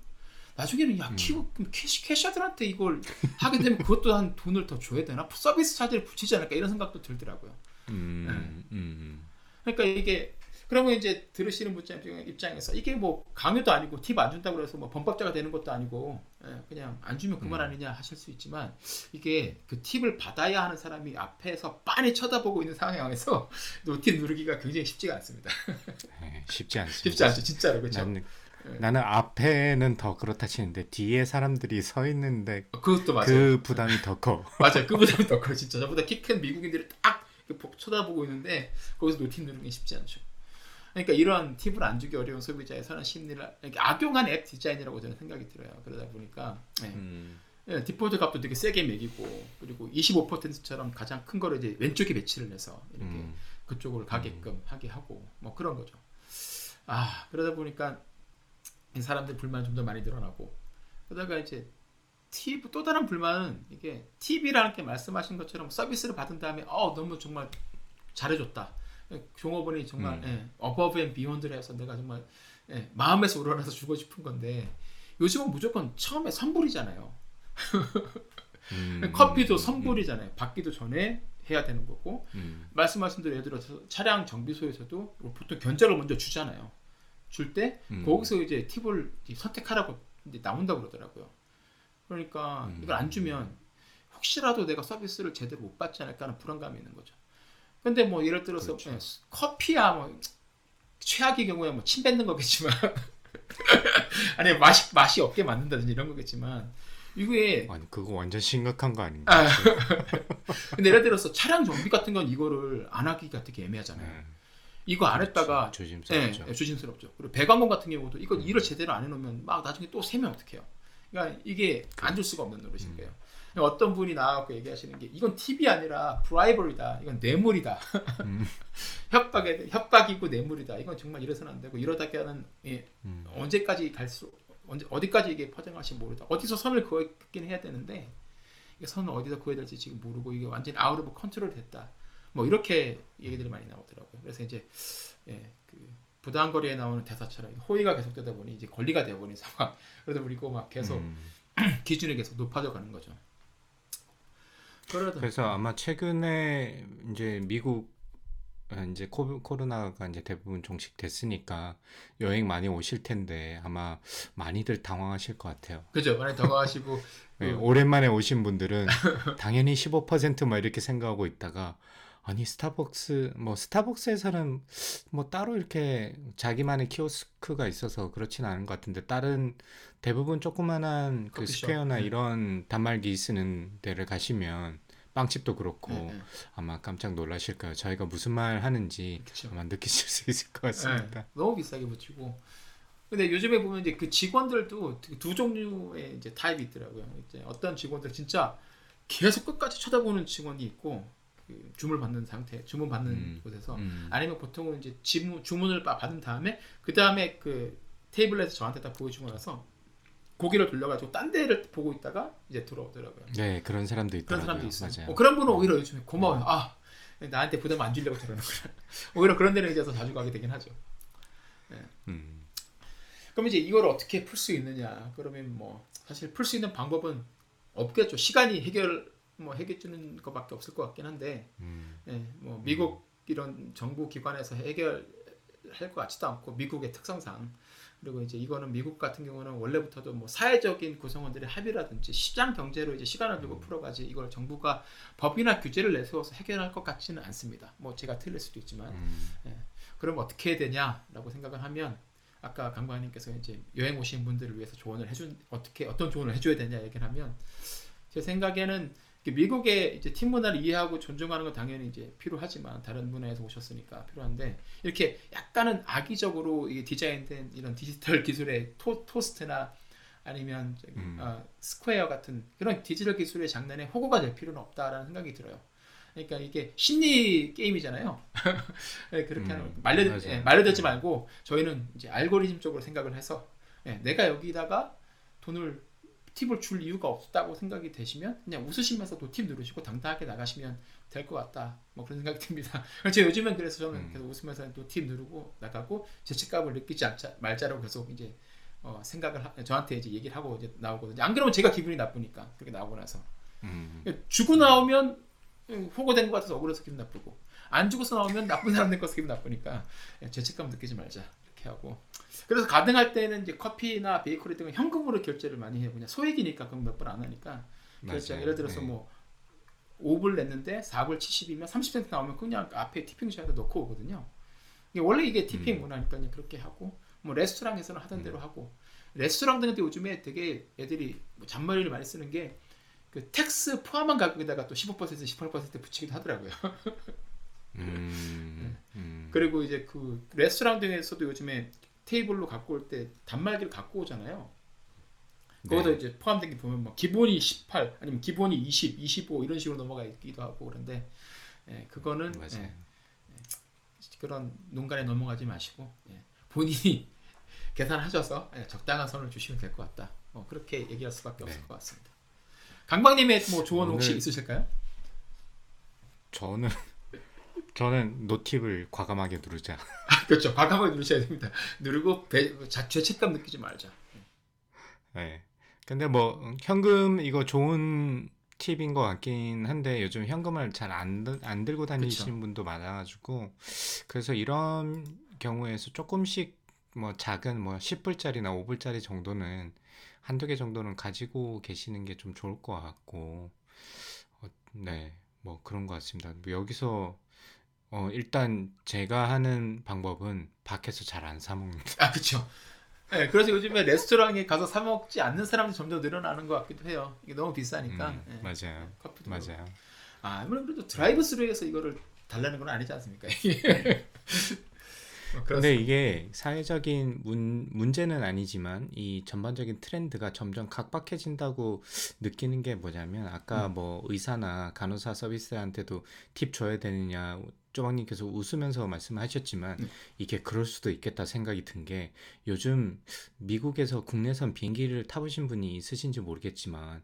나중에는 야 음. 그럼 캐시, cashier들한테 이걸 하게 되면 그것도 한 돈을 더 줘야 되나 서비스 차지를 붙이지 않을까 이런 생각도 들더라고요. 음, 네. 음, 음. 그러니까 이게 그러면 이제 들으시는 분 입장- 입장에서 이게 뭐 강요도 아니고 팁 안 준다고 해서 뭐 범법자가 되는 것도 아니고 예, 그냥 안 주면 그만 음. 아니냐 하실 수 있지만 이게 그 팁을 받아야 하는 사람이 앞에서 빤히 쳐다보고 있는 상황에서 [laughs] 노팁 누르기가 굉장히 쉽지가 않습니다. 네, 쉽지 않습니다. 쉽지 않죠, 진짜로 그렇죠. 나는 네. 앞에는 더 그렇다 치는데 뒤에 사람들이 서 있는데 그것도 맞아요. 그 부담이 더 커. [laughs] 맞아요. 그보다 더 커. 진짜 저보다 키 큰 미국인들이 딱 쳐다보고 있는데 거기서 no tip 누르는 게 쉽지 않죠. 그러니까 이런 팁을 안 주기 어려운 소비자의 선한 심리를 악용한 앱 디자인이라고 저는 생각이 들어요. 그러다 보니까 네. 음, 예, 디폴트 값도 되게 세게 매기고 그리고 25%처럼 가장 큰 거를 이제 왼쪽에 배치를 해서 이렇게 음, 그쪽으로 가게끔 하게 하고 뭐 그런 거죠. 아 그러다 보니까 이 사람들 불만 좀 더 많이 늘어나고 그러다가 이제 팁 또 다른 불만은 이게 팁이라는 게 말씀하신 것처럼 서비스를 받은 다음에 어 너무 정말 잘해줬다. 종업원이 정말 음. 예, above and beyond를 해서 내가 정말 예, 마음에서 우러나서 주고 싶은 건데 요즘은 무조건 처음에 선불이잖아요. 음, [laughs] 커피도 음, 선불이잖아요. 받기도 전에 해야 되는 거고 음, 말씀하신 대로 예를 들어서 차량 정비소에서도 보통 견적을 먼저 주잖아요. 줄 때 음. 거기서 이제 팁을 선택하라고 이제 나온다고 그러더라고요. 그러니까 음. 이걸 안 주면 혹시라도 내가 서비스를 제대로 못 받지 않을까 하는 불안감이 있는 거죠. 근데 뭐 예를 들어서 그렇죠. 예, 커피야 뭐 최악의 경우에 뭐 침 뱉는 거겠지만 [laughs] 아니 맛이 맛이 없게 만든다든지 이런 거겠지만 이게 아니 그거 완전 심각한 거 아닌가? 아, [laughs] 근데 예를 들어서 차량 정비 같은 건 이거를 안 하기가 되게 애매하잖아요. 네. 이거 안 했다가 그렇죠. 조심스럽죠. 예, 예, 조심스럽죠. 그리고 배관공 같은 경우도 이거 일을 제대로 안 해놓으면 막 나중에 또 세면 어떡해요. 그러니까 이게 안 줄 수가 없는 노릇인 거예요. 어떤 분이 나와갖고 얘기하시는 게 이건 팁이 아니라 bribery다. 이건 뇌물이다. 음. [laughs] 협박에 협박이고 뇌물이다. 이건 정말 이래서는 안 되고 이러다가는 예, 음. 언제까지 갈 수 언제 어디까지 이게 퍼져갈지 모르다. 어디서 선을 그었긴 해야 되는데 선을 어디서 그어야 될지 지금 모르고 이게 완전 히 out of control 됐다. 뭐 이렇게 얘기들이 많이 나오더라고요. 그래서 이제 예, 그 부당 거리에 나오는 대사처럼 호의가 계속되다 보니 이제 권리가 되어버린 상황. 그러다 보니까 막 계속 음. [clears throat] 기준이 계속 높아져 가는 거죠. 그래서 아마 최근에 이제 미국 아, 이제 코, 코로나가 이제 대부분 종식됐으니까 여행 많이 오실 텐데 아마 많이들 당황하실 것 같아요. 그죠. 많이 더가하시고 [laughs] 네, 그- 오랜만에 오신 분들은 당연히 15%막 이렇게 생각하고 있다가 아니 스타벅스 뭐 스타벅스에서는 뭐 따로 이렇게 자기만의 키오스크가 있어서 그렇진 않은 것 같은데 다른 대부분 조그만한 그 커피숍. 스퀘어나 네. 이런 단말기 쓰는 데를 가시면 빵집도 그렇고 네, 네. 아마 깜짝 놀라실 거예요. 저희가 무슨 말 하는지 그쵸. 아마 느끼실 수 있을 것 같습니다. 네, 너무 비싸게 붙이고. 근데 요즘에 보면 이제 그 직원들도 두 종류의 이제 타입이 있더라고요. 이제 어떤 직원들 진짜 계속 끝까지 쳐다보는 직원이 있고 그 주문 받는 상태, 주문 받는 음. 곳에서 음. 아니면 보통은 이제 지문, 주문을 바- 받은 다음에 그 다음에 그 테이블에서 저한테 딱 보여주고 나서 고개를 돌려가지고 딴 데를 보고 있다가 이제 들어오더라고요. 네 그런 사람도 그런 있더라고요. 사람도 있어요. 맞아요. 어, 그런 분은 오히려 요즘에 고마워요. 아 나한테 부담 안 주려고 저러는구나. [laughs] 오히려 그런 데는 이제 더 자주 가게 되긴 하죠. 음. 그럼 이제 이걸 어떻게 풀 수 있느냐? 그러면 뭐 사실 풀 수 있는 방법은 없겠죠. 시간이 해결 뭐 해결해 주는 것밖에 없을 것 같긴 한데, 음. 예, 뭐 미국 이런 정부 기관에서 해결할 것 같지도 않고 미국의 특성상 그리고 이제 이거는 미국 같은 경우는 원래부터도 뭐 사회적인 구성원들의 합의라든지 시장 경제로 이제 시간을 두고 풀어가지 이걸 정부가 법이나 규제를 내세워서 해결할 것 같지는 않습니다. 뭐 제가 틀릴 수도 있지만 음. 그럼 어떻게 해야 되냐라고 생각을 하면 아까 강관님께서 이제 여행 오신 분들을 위해서 조언을 해준 어떻게 어떤 조언을 해줘야 되냐 얘기를 하면 제 생각에는 미국의 이제 팁 문화를 이해하고 존중하는 건 당연히 이제 필요하지만 다른 문화에서 오셨으니까 필요한데 이렇게 약간은 악의적으로 이게 디자인된 이런 디지털 [laughs] 기술의 토, 토스트나 아니면 음. 어, 스퀘어 같은 그런 디지털 기술의 장난에 호구가 될 필요는 없다라는 생각이 들어요. 그러니까 이게 심리 게임이잖아요. [laughs] 네, 그렇게 음, 하는 말려. 예, 말려들지 말고 저희는 이제 알고리즘적으로 생각을 해서 예, 내가 여기다가 돈을 팁을 줄 이유가 없다고 생각이 되시면 그냥 웃으시면서도 팁 누르시고 당당하게 나가시면 될 것 같다. 뭐 그런 생각이 듭니다. [laughs] 그래서 요즘엔 그래서 저는 음. 계속 웃으면서 또 팁 누르고 나가고 죄책감을 느끼지 않자 말자라고 계속 이제 어, 생각을 하, 저한테 이제 얘기를 하고 이제 나오거든요. 안 그러면 제가 기분이 나쁘니까 그렇게 나오고 나서 음. 주고 나오면 호구된 것 같아서 억울해서 기분 나쁘고 안 주고서 나오면 나쁜 사람 된 것 같아서 기분 나쁘니까 예, 죄책감 느끼지 말자 이렇게 하고 그래서 가능할 때는 이제 커피나 베이커리 등은 현금으로 결제를 많이 해요 그냥 소액이니까 그럼 몇번안 하니까 결제. 예를 들어서 네. 뭐 5불 냈는데 4불 70이면 30센트 나오면 그냥 앞에 tipping jar에 넣고 오거든요 이게 원래 이게 tipping 음. 문화니까 그렇게 하고 뭐 레스토랑에서는 하던 대로 하고 레스토랑 등도 요즘에 되게 애들이 뭐 잔머리를 많이 쓰는 게 그 tax 포함한 가격에다가 또 15% 18% 붙이기도 하더라고요. [laughs] 음. 음. 그리고 이제 그 레스토랑 등에서도 요즘에 테이블로 갖고 올 때 단말기를 갖고 오잖아요. 거기서 네. 이제 포함된 게 보면 뭐 기본이 18 아니면 기본이 20, 25 이런 식으로 넘어가 있기도 하고 그런데 예, 그거는 맞아요. 예, 그런 농간에 넘어가지 마시고 예, 본인이 [laughs] 계산하셔서 예, 적당한 선을 주시면 될 것 같다. 뭐 그렇게 얘기할 수밖에 없을 네. 것 같습니다. 강박님의 뭐 조언 혹시 있으실까요? 저는 저는 노팁을 과감하게 누르자. 그렇죠. 과감하게 누르셔야 됩니다. 누르고 배, 자, 죄책감 느끼지 말자. 네. 근데 뭐 현금 이거 좋은 팁인 것 같긴 한데 요즘 현금을 잘안 안 들고 다니시는 분도 많아가지고 그래서 이런 경우에서 조금씩 뭐 작은 뭐 10불짜리나 5불짜리 정도는 한두 개 정도는 가지고 계시는 게 좀 좋을 것 같고 어, 네. 뭐 그런 것 같습니다. 뭐 여기서 어 일단 제가 하는 방법은 밖에서 잘 안 사 먹는다. 아, 그렇죠. 네, 그래서 요즘에 레스토랑에 가서 사 먹지 않는 사람들이 점점 늘어나는 것 같기도 해요. 이게 너무 비싸니까. 음, 예. 맞아요. 커피도 맞아요. 아, 아무래도 그래도 드라이브 스루에서 이거를 달라는 건 아니지 않습니까? [laughs] 뭐 근데. 이게 사회적인 문, 문제는 아니지만 이 전반적인 트렌드가 점점 각박해진다고 느끼는 게 뭐냐면 아까 음. 뭐 의사나 간호사 서비스한테도 팁 줘야 되느냐 쪼박님께서 웃으면서 말씀하셨지만 음. 이게 그럴 수도 있겠다 생각이 든 게 요즘 미국에서 국내선 비행기를 타보신 분이 있으신지 모르겠지만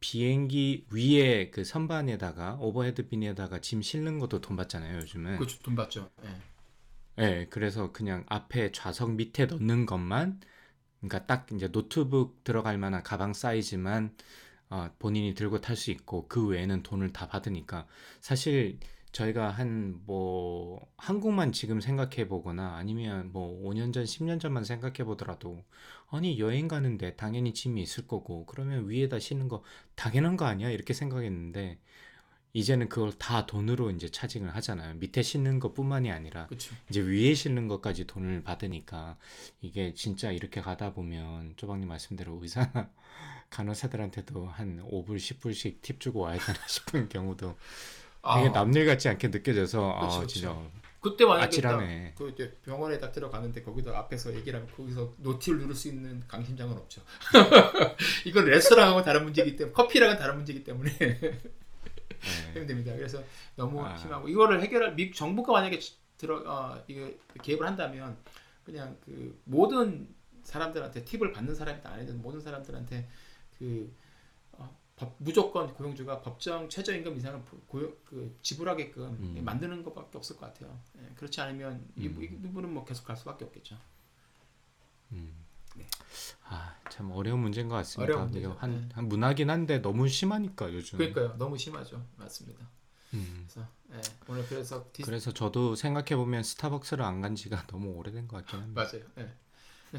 비행기 위에 그 선반에다가 overhead bin에다가 짐 실는 것도 돈 받잖아요 요즘은 그거 돈 받죠. 예. 예, 그래서 그냥 앞에 좌석 밑에 넣는 것만 그러니까 딱 이제 노트북 들어갈 만한 가방 사이즈만 어, 본인이 들고 탈 수 있고 그 외에는 돈을 다 받으니까 사실 저희가 한 뭐 한국만 지금 생각해 보거나 아니면 뭐 5년 전, 10년 전만 생각해 보더라도 아니 여행 가는데 당연히 짐이 있을 거고 그러면 위에다 싣는 거 당연한 거 아니야? 이렇게 생각했는데 이제는 그걸 다 돈으로 이제 차징을 하잖아요. 밑에 싣는 것뿐만이 아니라 그렇죠. 이제 위에 싣는 것까지 돈을 받으니까 이게 진짜 이렇게 가다 보면 쪼박님 말씀대로 의사 [laughs] 간호사들한테도 한 5불, 10불씩 팁 주고 와야 되나 [laughs] 싶은 경우도 되게 남일 같지 않게 느껴져서 그쵸, 아 그쵸. 진짜 그때 만약에 아찔하네. 딱그 이제 병원에 딱 들어가는데 거기다 앞에서 얘기를 하면 거기서 노티를 누를 수 있는 강심장은 없죠. [laughs] 이건 레스토랑하고 다른 문제이기 때문에 커피랑은 다른 문제이기 때문에 네. 힘듭니다. 그래서 너무 아. 심하고 이거를 해결할 미 정부가 만약에 들어 어, 이게 개입을 한다면 그냥 그 모든 사람들한테 팁을 받는 사람이든 아니든 모든 사람들한테 그 어, 법- 무조건 고용주가 법정 최저임금 이상을 보- 고용 그 지불하게끔 음. 만드는 것밖에 없을 것 같아요. 예, 그렇지 않으면 이, 음. 이 부분은 뭐 계속 갈 수밖에 없겠죠. 아, 참 어려운 문제인 것 같습니다. 어려운. 이거 한, 네. 한 문화긴 한데 너무 심하니까 요즘. 그러니까요, 너무 심하죠, 맞습니다. 음. 그래서 예, 오늘 그래서 디스, 그래서 저도 생각해 보면 스타벅스를 안 간 지가 [laughs] 너무 오래된 것 같긴 합니다. 맞아요. 예.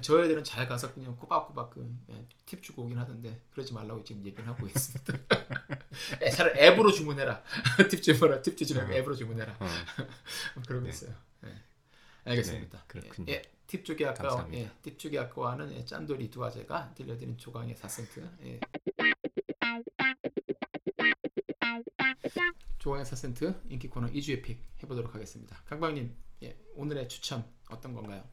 저 애들은 잘 가서 그냥 꼬박꼬박 그, 예, 팁 주고 오긴 하던데 그러지 말라고 지금 얘기를 하고 있습니다. [laughs] 예, 차라리 앱으로 주문해라. [laughs] 팁 주문해라. 팁 주지 말고 어. 앱으로 주문해라. 어, 그러고 네. 있어요. 예. 알겠습니다. 네, 그렇군요. 예, 예, 팁 주기 아까워, 감사합니다. 예, 팁 주기 아까워하는 예, 짠돌이 두 아재가 들려드린 조강의 4센트. 예. 조강의 4센트 인기 코너 2주의 픽 해보도록 하겠습니다. 강방님, 예, 오늘의 추천 어떤 건가요?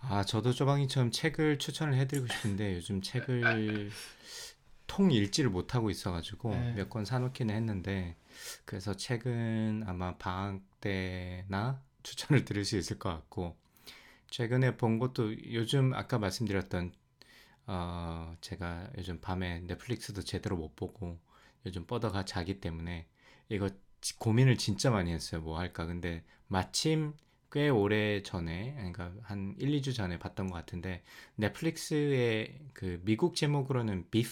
아, 저도 쪼방이처럼 책을 추천을 해드리고 싶은데 요즘 책을 [laughs] 통 읽지를 못하고 있어가지고 네. 몇권 사놓기는 했는데 그래서 책은 아마 방학 때나 추천을 드릴 수 있을 것 같고 최근에 본 것도 요즘 아까 말씀드렸던 어 제가 요즘 밤에 넷플릭스도 제대로 못 보고 요즘 뻗어가 자기 때문에 이거 지- 고민을 진짜 많이 했어요 뭐 할까. 근데 마침 꽤 오래 전에 그러니까 한 1, 2주 전에 봤던 것 같은데 넷플릭스의 그 미국 제목으로는 비프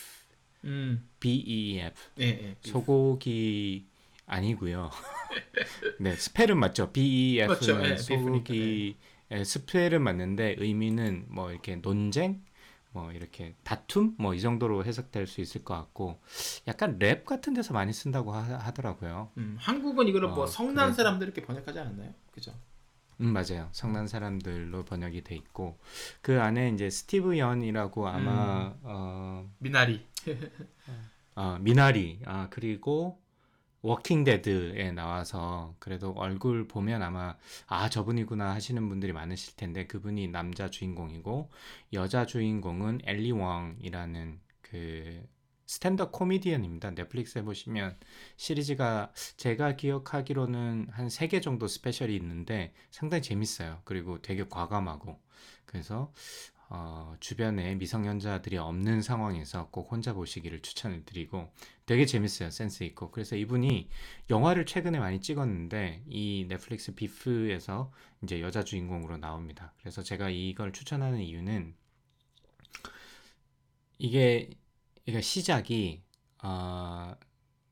음, B-E-F 예, 예. 소고기 아니고요. [laughs] 네, 스펠은 맞죠. B-E-F는 맞죠. 예, 소고기 예, 스펠은 맞는데 의미는 뭐 이렇게 논쟁, 뭐 이렇게 다툼, 뭐 이 정도로 해석될 수 있을 것 같고 약간 랩 같은 데서 많이 쓴다고 하, 더라고요 음, 한국은 이거를 뭐 어, 성난 그래. 사람들 이렇게 번역하지 않았나요? 그죠? 음 맞아요. 성난 사람들로 번역이 돼 있고 그 안에 이제 스티브 연이라고 아마 음. 어, 미나리. 아, 미나리, 아, 그리고 워킹 데드에 나와서 그래도 얼굴 보면 아마 아, 저분이구나 하시는 분들이 많으실 텐데 그분이 남자 주인공이고 여자 주인공은 앨리 웡이라는 그 stand-up 코미디언입니다. 넷플릭스에 보시면 시리즈가 제가 기억하기로는 한 세 개 정도 special이 있는데 상당히 재밌어요. 그리고 되게 과감하고 그래서 어, 주변에 미성년자들이 없는 상황에서 꼭 혼자 보시기를 추천을 드리고 되게 재밌어요. 센스 있고. 그래서 이분이 영화를 최근에 많이 찍었는데 이 넷플릭스 Beef에서 이제 여자 주인공으로 나옵니다. 그래서 제가 이걸 추천하는 이유는 이게 이게 시작이 어,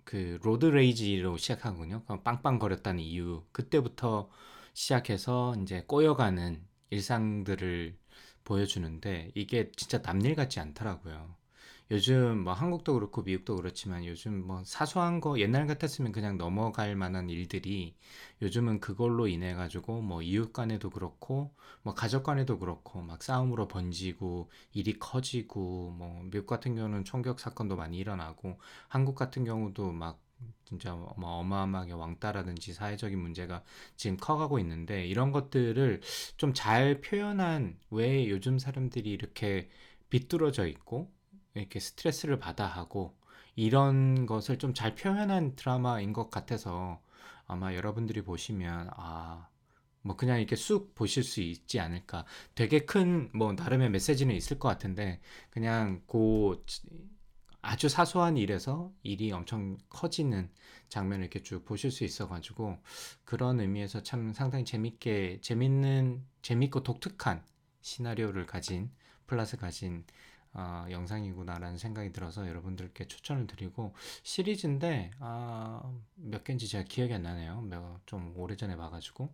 그 road rage로 시작하거든요. 그 빵빵거렸다는 이유. 그때부터 시작해서 이제 꼬여가는 일상들을 보여주는데 이게 진짜 남일 같지 않더라고요. 요즘 뭐 한국도 그렇고 미국도 그렇지만 요즘 뭐 사소한 거 옛날 같았으면 그냥 넘어갈 만한 일들이 요즘은 그걸로 인해 가지고 뭐 이웃 간에도 그렇고 뭐 가족 간에도 그렇고 막 싸움으로 번지고 일이 커지고 뭐 미국 같은 경우는 총격 사건도 많이 일어나고 한국 같은 경우도 막 진짜 뭐 어마어마하게 왕따라든지 사회적인 문제가 지금 커가고 있는데 이런 것들을 좀 잘 표현한 왜 요즘 사람들이 이렇게 비뚤어져 있고 이렇게 스트레스를 받아 하고 이런 것을 좀 잘 표현한 드라마인 것 같아서 아마 여러분들이 보시면 아, 뭐 그냥 이렇게 쑥 보실 수 있지 않을까. 되게 큰 뭐 나름의 메시지는 있을 것 같은데 그냥 그 아주 사소한 일에서 일이 엄청 커지는 장면을 이렇게 쭉 보실 수 있어가지고 그런 의미에서 참 상당히 재밌게 재밌는 재밌고 독특한 시나리오를 가진 플러스 가진 어, 영상이구나라는 생각이 들어서 여러분들께 추천을 드리고 시리즈인데 아, 몇 개인지 제가 기억이 안 나네요. 몇, 좀 오래전에 봐가지고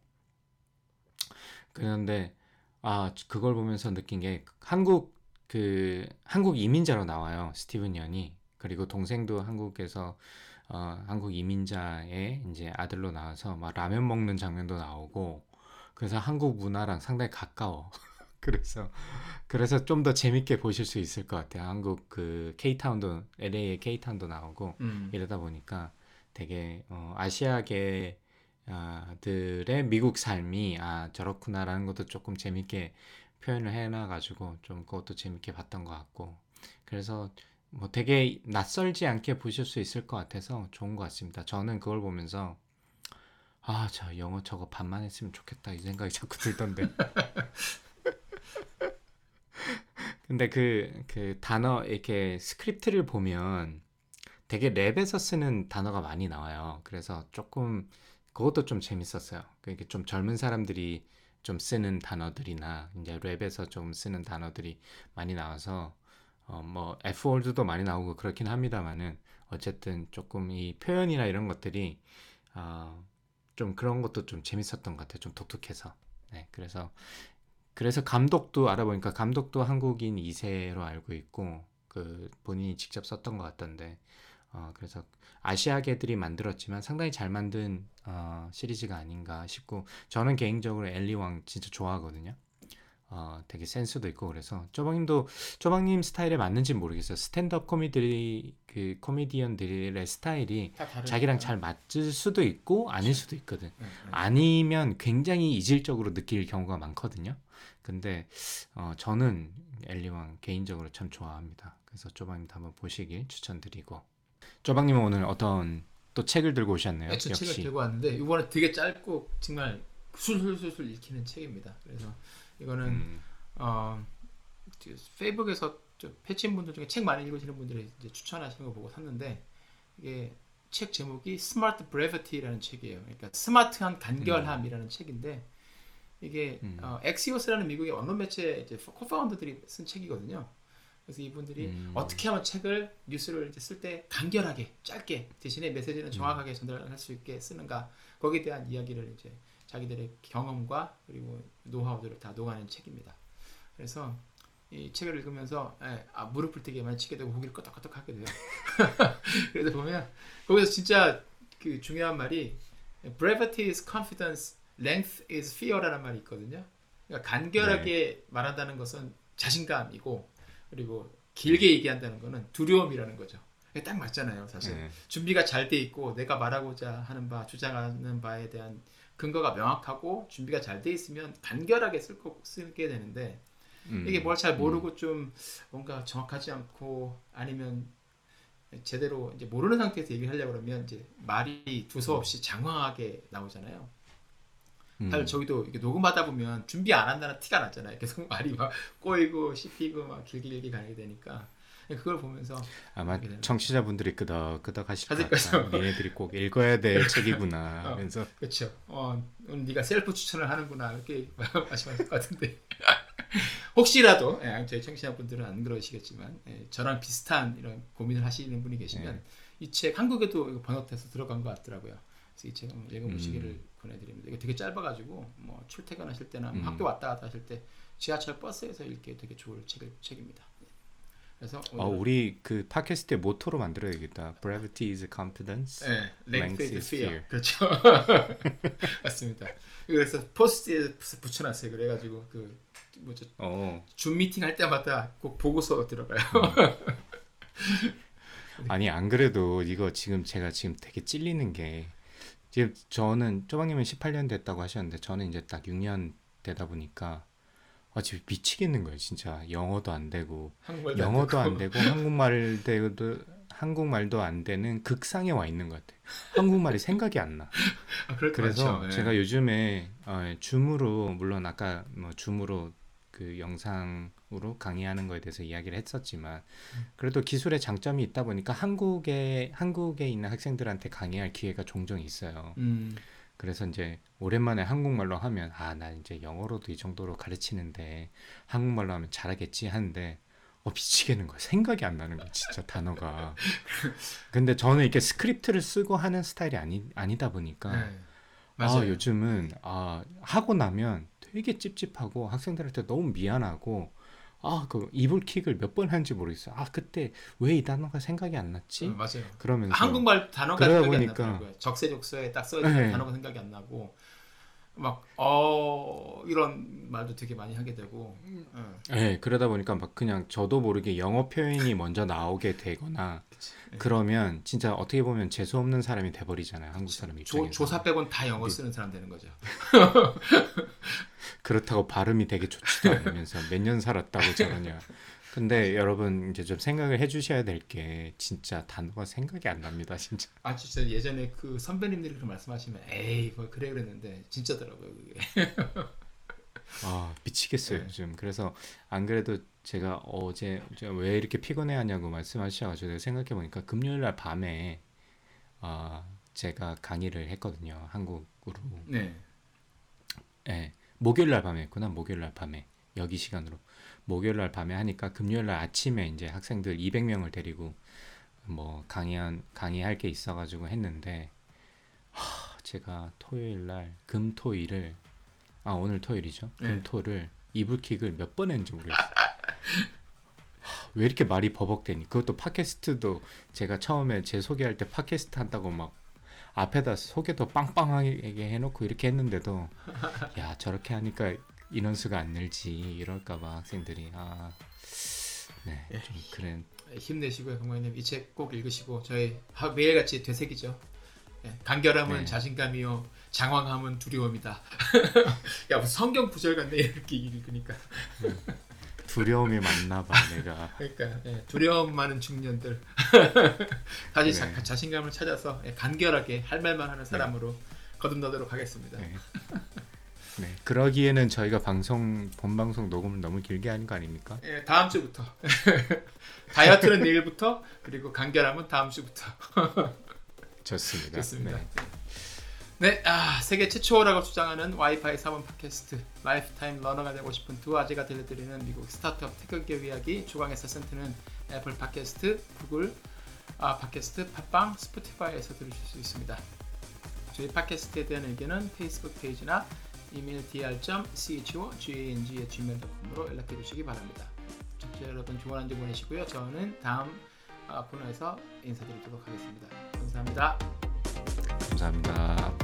그런데 아 그걸 보면서 느낀 게 한국 그 한국 이민자로 나와요 스티븐 연이 그리고 동생도 한국에서 어, 한국 이민자의 이제 아들로 나와서 막 라면 먹는 장면도 나오고 그래서 한국 문화랑 상당히 가까워. [laughs] 그래서 그래서 좀 더 재밌게 보실 수 있을 것 같아요. 한국 그 K타운도 LA의 K타운도 나오고 음. 이러다 보니까 되게 어, 아시아계 아, 들의 미국 삶이 아 저렇구나라는 것도 조금 재밌게 표현을 해놔가지고 좀 그것도 재밌게 봤던 것 같고 그래서 뭐 되게 낯설지 않게 보실 수 있을 것 같아서 좋은 것 같습니다. 저는 그걸 보면서 아 저 영어 저거 반만 했으면 좋겠다 이 생각이 자꾸 들던데. [laughs] 근데 그, 그 단어, 이렇게 script를 보면 되게 랩에서 쓰는 단어가 많이 나와요. 그래서 조금, 그것도 좀 재밌었어요. 그게 좀 젊은 사람들이 좀 쓰는 단어들이나, 이제 랩에서 좀 쓰는 단어들이 많이 나와서, 어, 뭐, F-word도 많이 나오고 그렇긴 합니다만은, 어쨌든 조금 이 표현이나 이런 것들이, 어, 좀 그런 것도 좀 재밌었던 것 같아요. 좀 독특해서. 네, 그래서 그래서 감독도 알아보니까 감독도 한국인 2세로 알고 있고 그 본인이 직접 썼던 것 같던데 어 그래서 아시아계들이 만들었지만 상당히 잘 만든 어 시리즈가 아닌가 싶고 저는 개인적으로 엘리 왕 진짜 좋아하거든요. 어 되게 센스도 있고 그래서 쪼방님도 쪼방님 스타일에 맞는지 모르겠어요. 스탠드업 코미디 그 코미디언들의 스타일이. 자기랑 잘 맞을 수도 있고 아닐 수도 있거든. 네, 네. 아니면 굉장히 이질적으로 느낄 경우가 많거든요. 근데 어, 저는 엘리왕 개인적으로 참 좋아합니다. 그래서 쪼방님도 한번 보시길 추천드리고 쪼방님은 오늘 어떤 또 책을 들고 오셨네요. 네, 저 책을 역시 들고 왔는데 이번에 되게 짧고 정말 술술술술 읽히는 책입니다. 그래서 이거는 음, 어, 그 페북에서 저 패친 분들 중에 책 많이 읽으시는 분들이 이제 추천하시는 거 보고 샀는데 이게 책 제목이 Smart Brevity라는 책이에요. 그러니까 스마트한 간결함이라는 책인데 이게 음. 어, 엑시오스라는 미국의 언론 매체 이제 co-founder들이 쓴 책이거든요. 그래서 이분들이 음. 어떻게 하면 책을 뉴스를 쓸 때 간결하게 짧게 대신에 음. 메시지는 정확하게 전달할 수 있게 쓰는가 거기에 대한 이야기를 이제 자기들의 경험과 그리고 노하우들을 다 녹아낸 책입니다. 그래서 이 책을 읽으면서 예, 아, 무릎을 되게 많이 치게 되고 고기를 끄덕끄덕 하게 돼요. [laughs] 그래서 보면 거기서 진짜 그 중요한 말이 brevity is confidence, length is fear라는 말이 있거든요. 그러니까 간결하게 말한다는 것은 자신감이고 그리고 길게 얘기한다는 것은 두려움이라는 거죠. 딱 맞잖아요, 사실. 네. 준비가 잘 돼 있고 내가 말하고자 하는 바, 주장하는 바에 대한 근거가 명확하고 준비가 잘 돼 있으면 간결하게 쓸 거, 쓰게 되는데 음, 이게 뭘 잘 모르고 좀 뭔가 정확하지 않고 아니면 제대로 이제 모르는 상태에서 얘기를 하려고 그러면 이제 말이 두서없이 장황하게 나오잖아요. 음, 사실 저기도 이렇게 녹음하다 보면 준비 안 한다는 티가 나잖아요. 계속 [laughs] 말이 막 꼬이고 씹히고 막 길게 길게 가게 되니까 그걸 보면서 아마 청취자분들이 끄덕끄덕 하실 것 하실 같아요. 거죠. 얘네들이 꼭 읽어야 될 [laughs] 책이구나 어. 하면서 그렇죠. 어, 오늘 네가 셀프 추천을 하는구나 이렇게 [laughs] 말씀하실 것 같은데 혹시라도 예, 저희 청취자분들은 안 그러시겠지만 예, 저랑 비슷한 이런 고민을 하시는 분이 계시면 네. 이책 한국에도 번역돼서 들어간 것 같더라고요. 이책 한번 읽어보시기를 음. 권해드립니다. 이거 되게 짧아가지고 뭐 출퇴근하실 때나 뭐 음. 학교 왔다 갔다 하실 때 지하철 버스에서 읽기 되게 좋을 책, 책입니다. 그래서 어, 우리 그 팟캐스트의 모토로 만들어야겠다. Brevity is confidence. 네, length Length is fear. fear. 그렇죠. [laughs] 맞습니다. 그래서 포스트잇에 붙여놨어요. 그래가지고 그 뭐죠 어, 줌 미팅 할 때마다 꼭 보고서 들어가요. [laughs] 아니 안 그래도 이거 지금 제가 지금 되게 찔리는 게 지금 저는 쪼방님은 18년 됐다고 하셨는데 저는 이제 딱 6년 되다 보니까 아 지금 미치겠는 거예요 진짜 영어도 안 되고 영어도 안안 되고 한국말도 한국말도 안 되는 극상에 와 있는 것 같아요. 한국말이 생각이 안 나. 아, 그래서 같죠. 예. 제가 요즘에 어, 줌으로 물론 아까 뭐 줌으로 그 영상 으로 강의하는 거에 대해서 이야기를 했었지만 그래도 기술의 장점이 있다 보니까 한국에 한국에 있는 학생들한테 강의할 기회가 종종 있어요. 음. 그래서 이제 오랜만에 한국말로 하면 아 나 이제 영어로도 이 정도로 가르치는데 한국말로 하면 잘하겠지 하는데 어 미치겠는 거야 생각이 안 나는 거야 진짜 단어가 근데 저는 이렇게 스크립트를 쓰고 하는 스타일이 아니 아니다 보니까 네. 아. 요즘은 아 하고 나면 되게 찝찝하고 학생들한테 너무 미안하고 아 그 이불킥을 몇 번 하는지 모르겠어요 아 그때 왜 이 단어가 생각이 안 났지 음, 맞아요. 그러면서 한국말 단어가 생각이 보니까- 안 나더라고요. 적세적소에 딱 써있는 네. 단어가 생각이 안 나고 막 어 이런 말도 되게 많이 하게 되고 어. 네, 그러다 보니까 막 그냥 저도 모르게 영어 표현이 먼저 나오게 되거나 그 러면 진짜 어떻게 보면 재수 없는 사람이 돼버리잖아요 한국 사람 조, 입장에서 조 사 빼곤 다 네. 영어 쓰는 사람 되는 거죠. [laughs] 그렇다고 발음이 되게 좋지도 않으면서 몇 년 살았다고 저러냐 근데 여러분 이제 좀 생각을 해주셔야 될 게 진짜 단어가 생각이 안 납니다 진짜 아 진짜 예전에 그 선배님들이 그렇게 말씀하시면 에이 뭐 그래 그랬는데 진짜더라고요 그게. 아 미치겠어요 네. 요즘 그래서 안 그래도 제가 어제 왜 이렇게 피곤해 하냐고 말씀하셔가지고 생각해 보니까 금요일 날 밤에 아 제가 강의를 했거든요 한국으로. 네. 예. 목요일 날 밤에 했구나 목요일 날 밤에. 여기 시간으로. 목요일 날 밤에 하니까 금요일 날 아침에 이제 학생들 200명을 데리고 뭐 강의한 강의할 게 있어가지고 했는데 하, 제가 토요일 날 금토일을 아 오늘 토요일이죠 네. 금토를 이불킥을 몇 번 했는지 모르겠어요. [laughs] 하, 왜 이렇게 말이 버벅대니? 그것도 팟캐스트도 제가 처음에 제 소개할 때 팟캐스트 한다고 막 앞에다 소개도 빵빵하게 해놓고 이렇게 했는데도 [laughs] 야 저렇게 하니까 인원수가 안 늘지 이럴까봐 학생들이 아 네, 좀 그래 힘내시고요, 강모님. 이 책 꼭 읽으시고 저희 하- 매일같이 되새기죠. 예, 간결함은 네. 자신감이요, 장황함은 두려움이다. [laughs] 야, 무슨 성경 구절 같네 이렇게 읽으니까. 두려움이 많나봐 내가 그러니까 예, 두려움 많은 중년들 [laughs] 다시 자, 네. 자신감을 찾아서 예, 간결하게 할 말만 하는 사람으로 거듭나도록 하겠습니다. 네. [laughs] 네 그러기에는 저희가 방송 본 방송 녹음을 너무 길게 하는 거 아닙니까? 예, 다음 주부터 다이어트는 내일부터 그리고 간결함은 다음 주부터 좋습니다. 좋습니다. 네. 네, 아, 세계 최초라고 주장하는 와이파이 사원 팟캐스트 lifetime learner가 되고 싶은 두 아재가 들려드리는 미국 스타트업 tech 기업 이야기 주광의 세센트는 애플 팟캐스트, 구글 아, 팟캐스트, 팟빵, 스포티파이에서 들으실 수 있습니다. 저희 팟캐스트에 대한 의견은 페이스북 페이지나 이메일 dr.chogang.gmail.com으로 연락해 주시기 바랍니다. 청취자 여러분 좋은 한주 보내시고요. 저는 다음 아, 코너에서 인사드리도록 하겠습니다. 감사합니다. 감사합니다.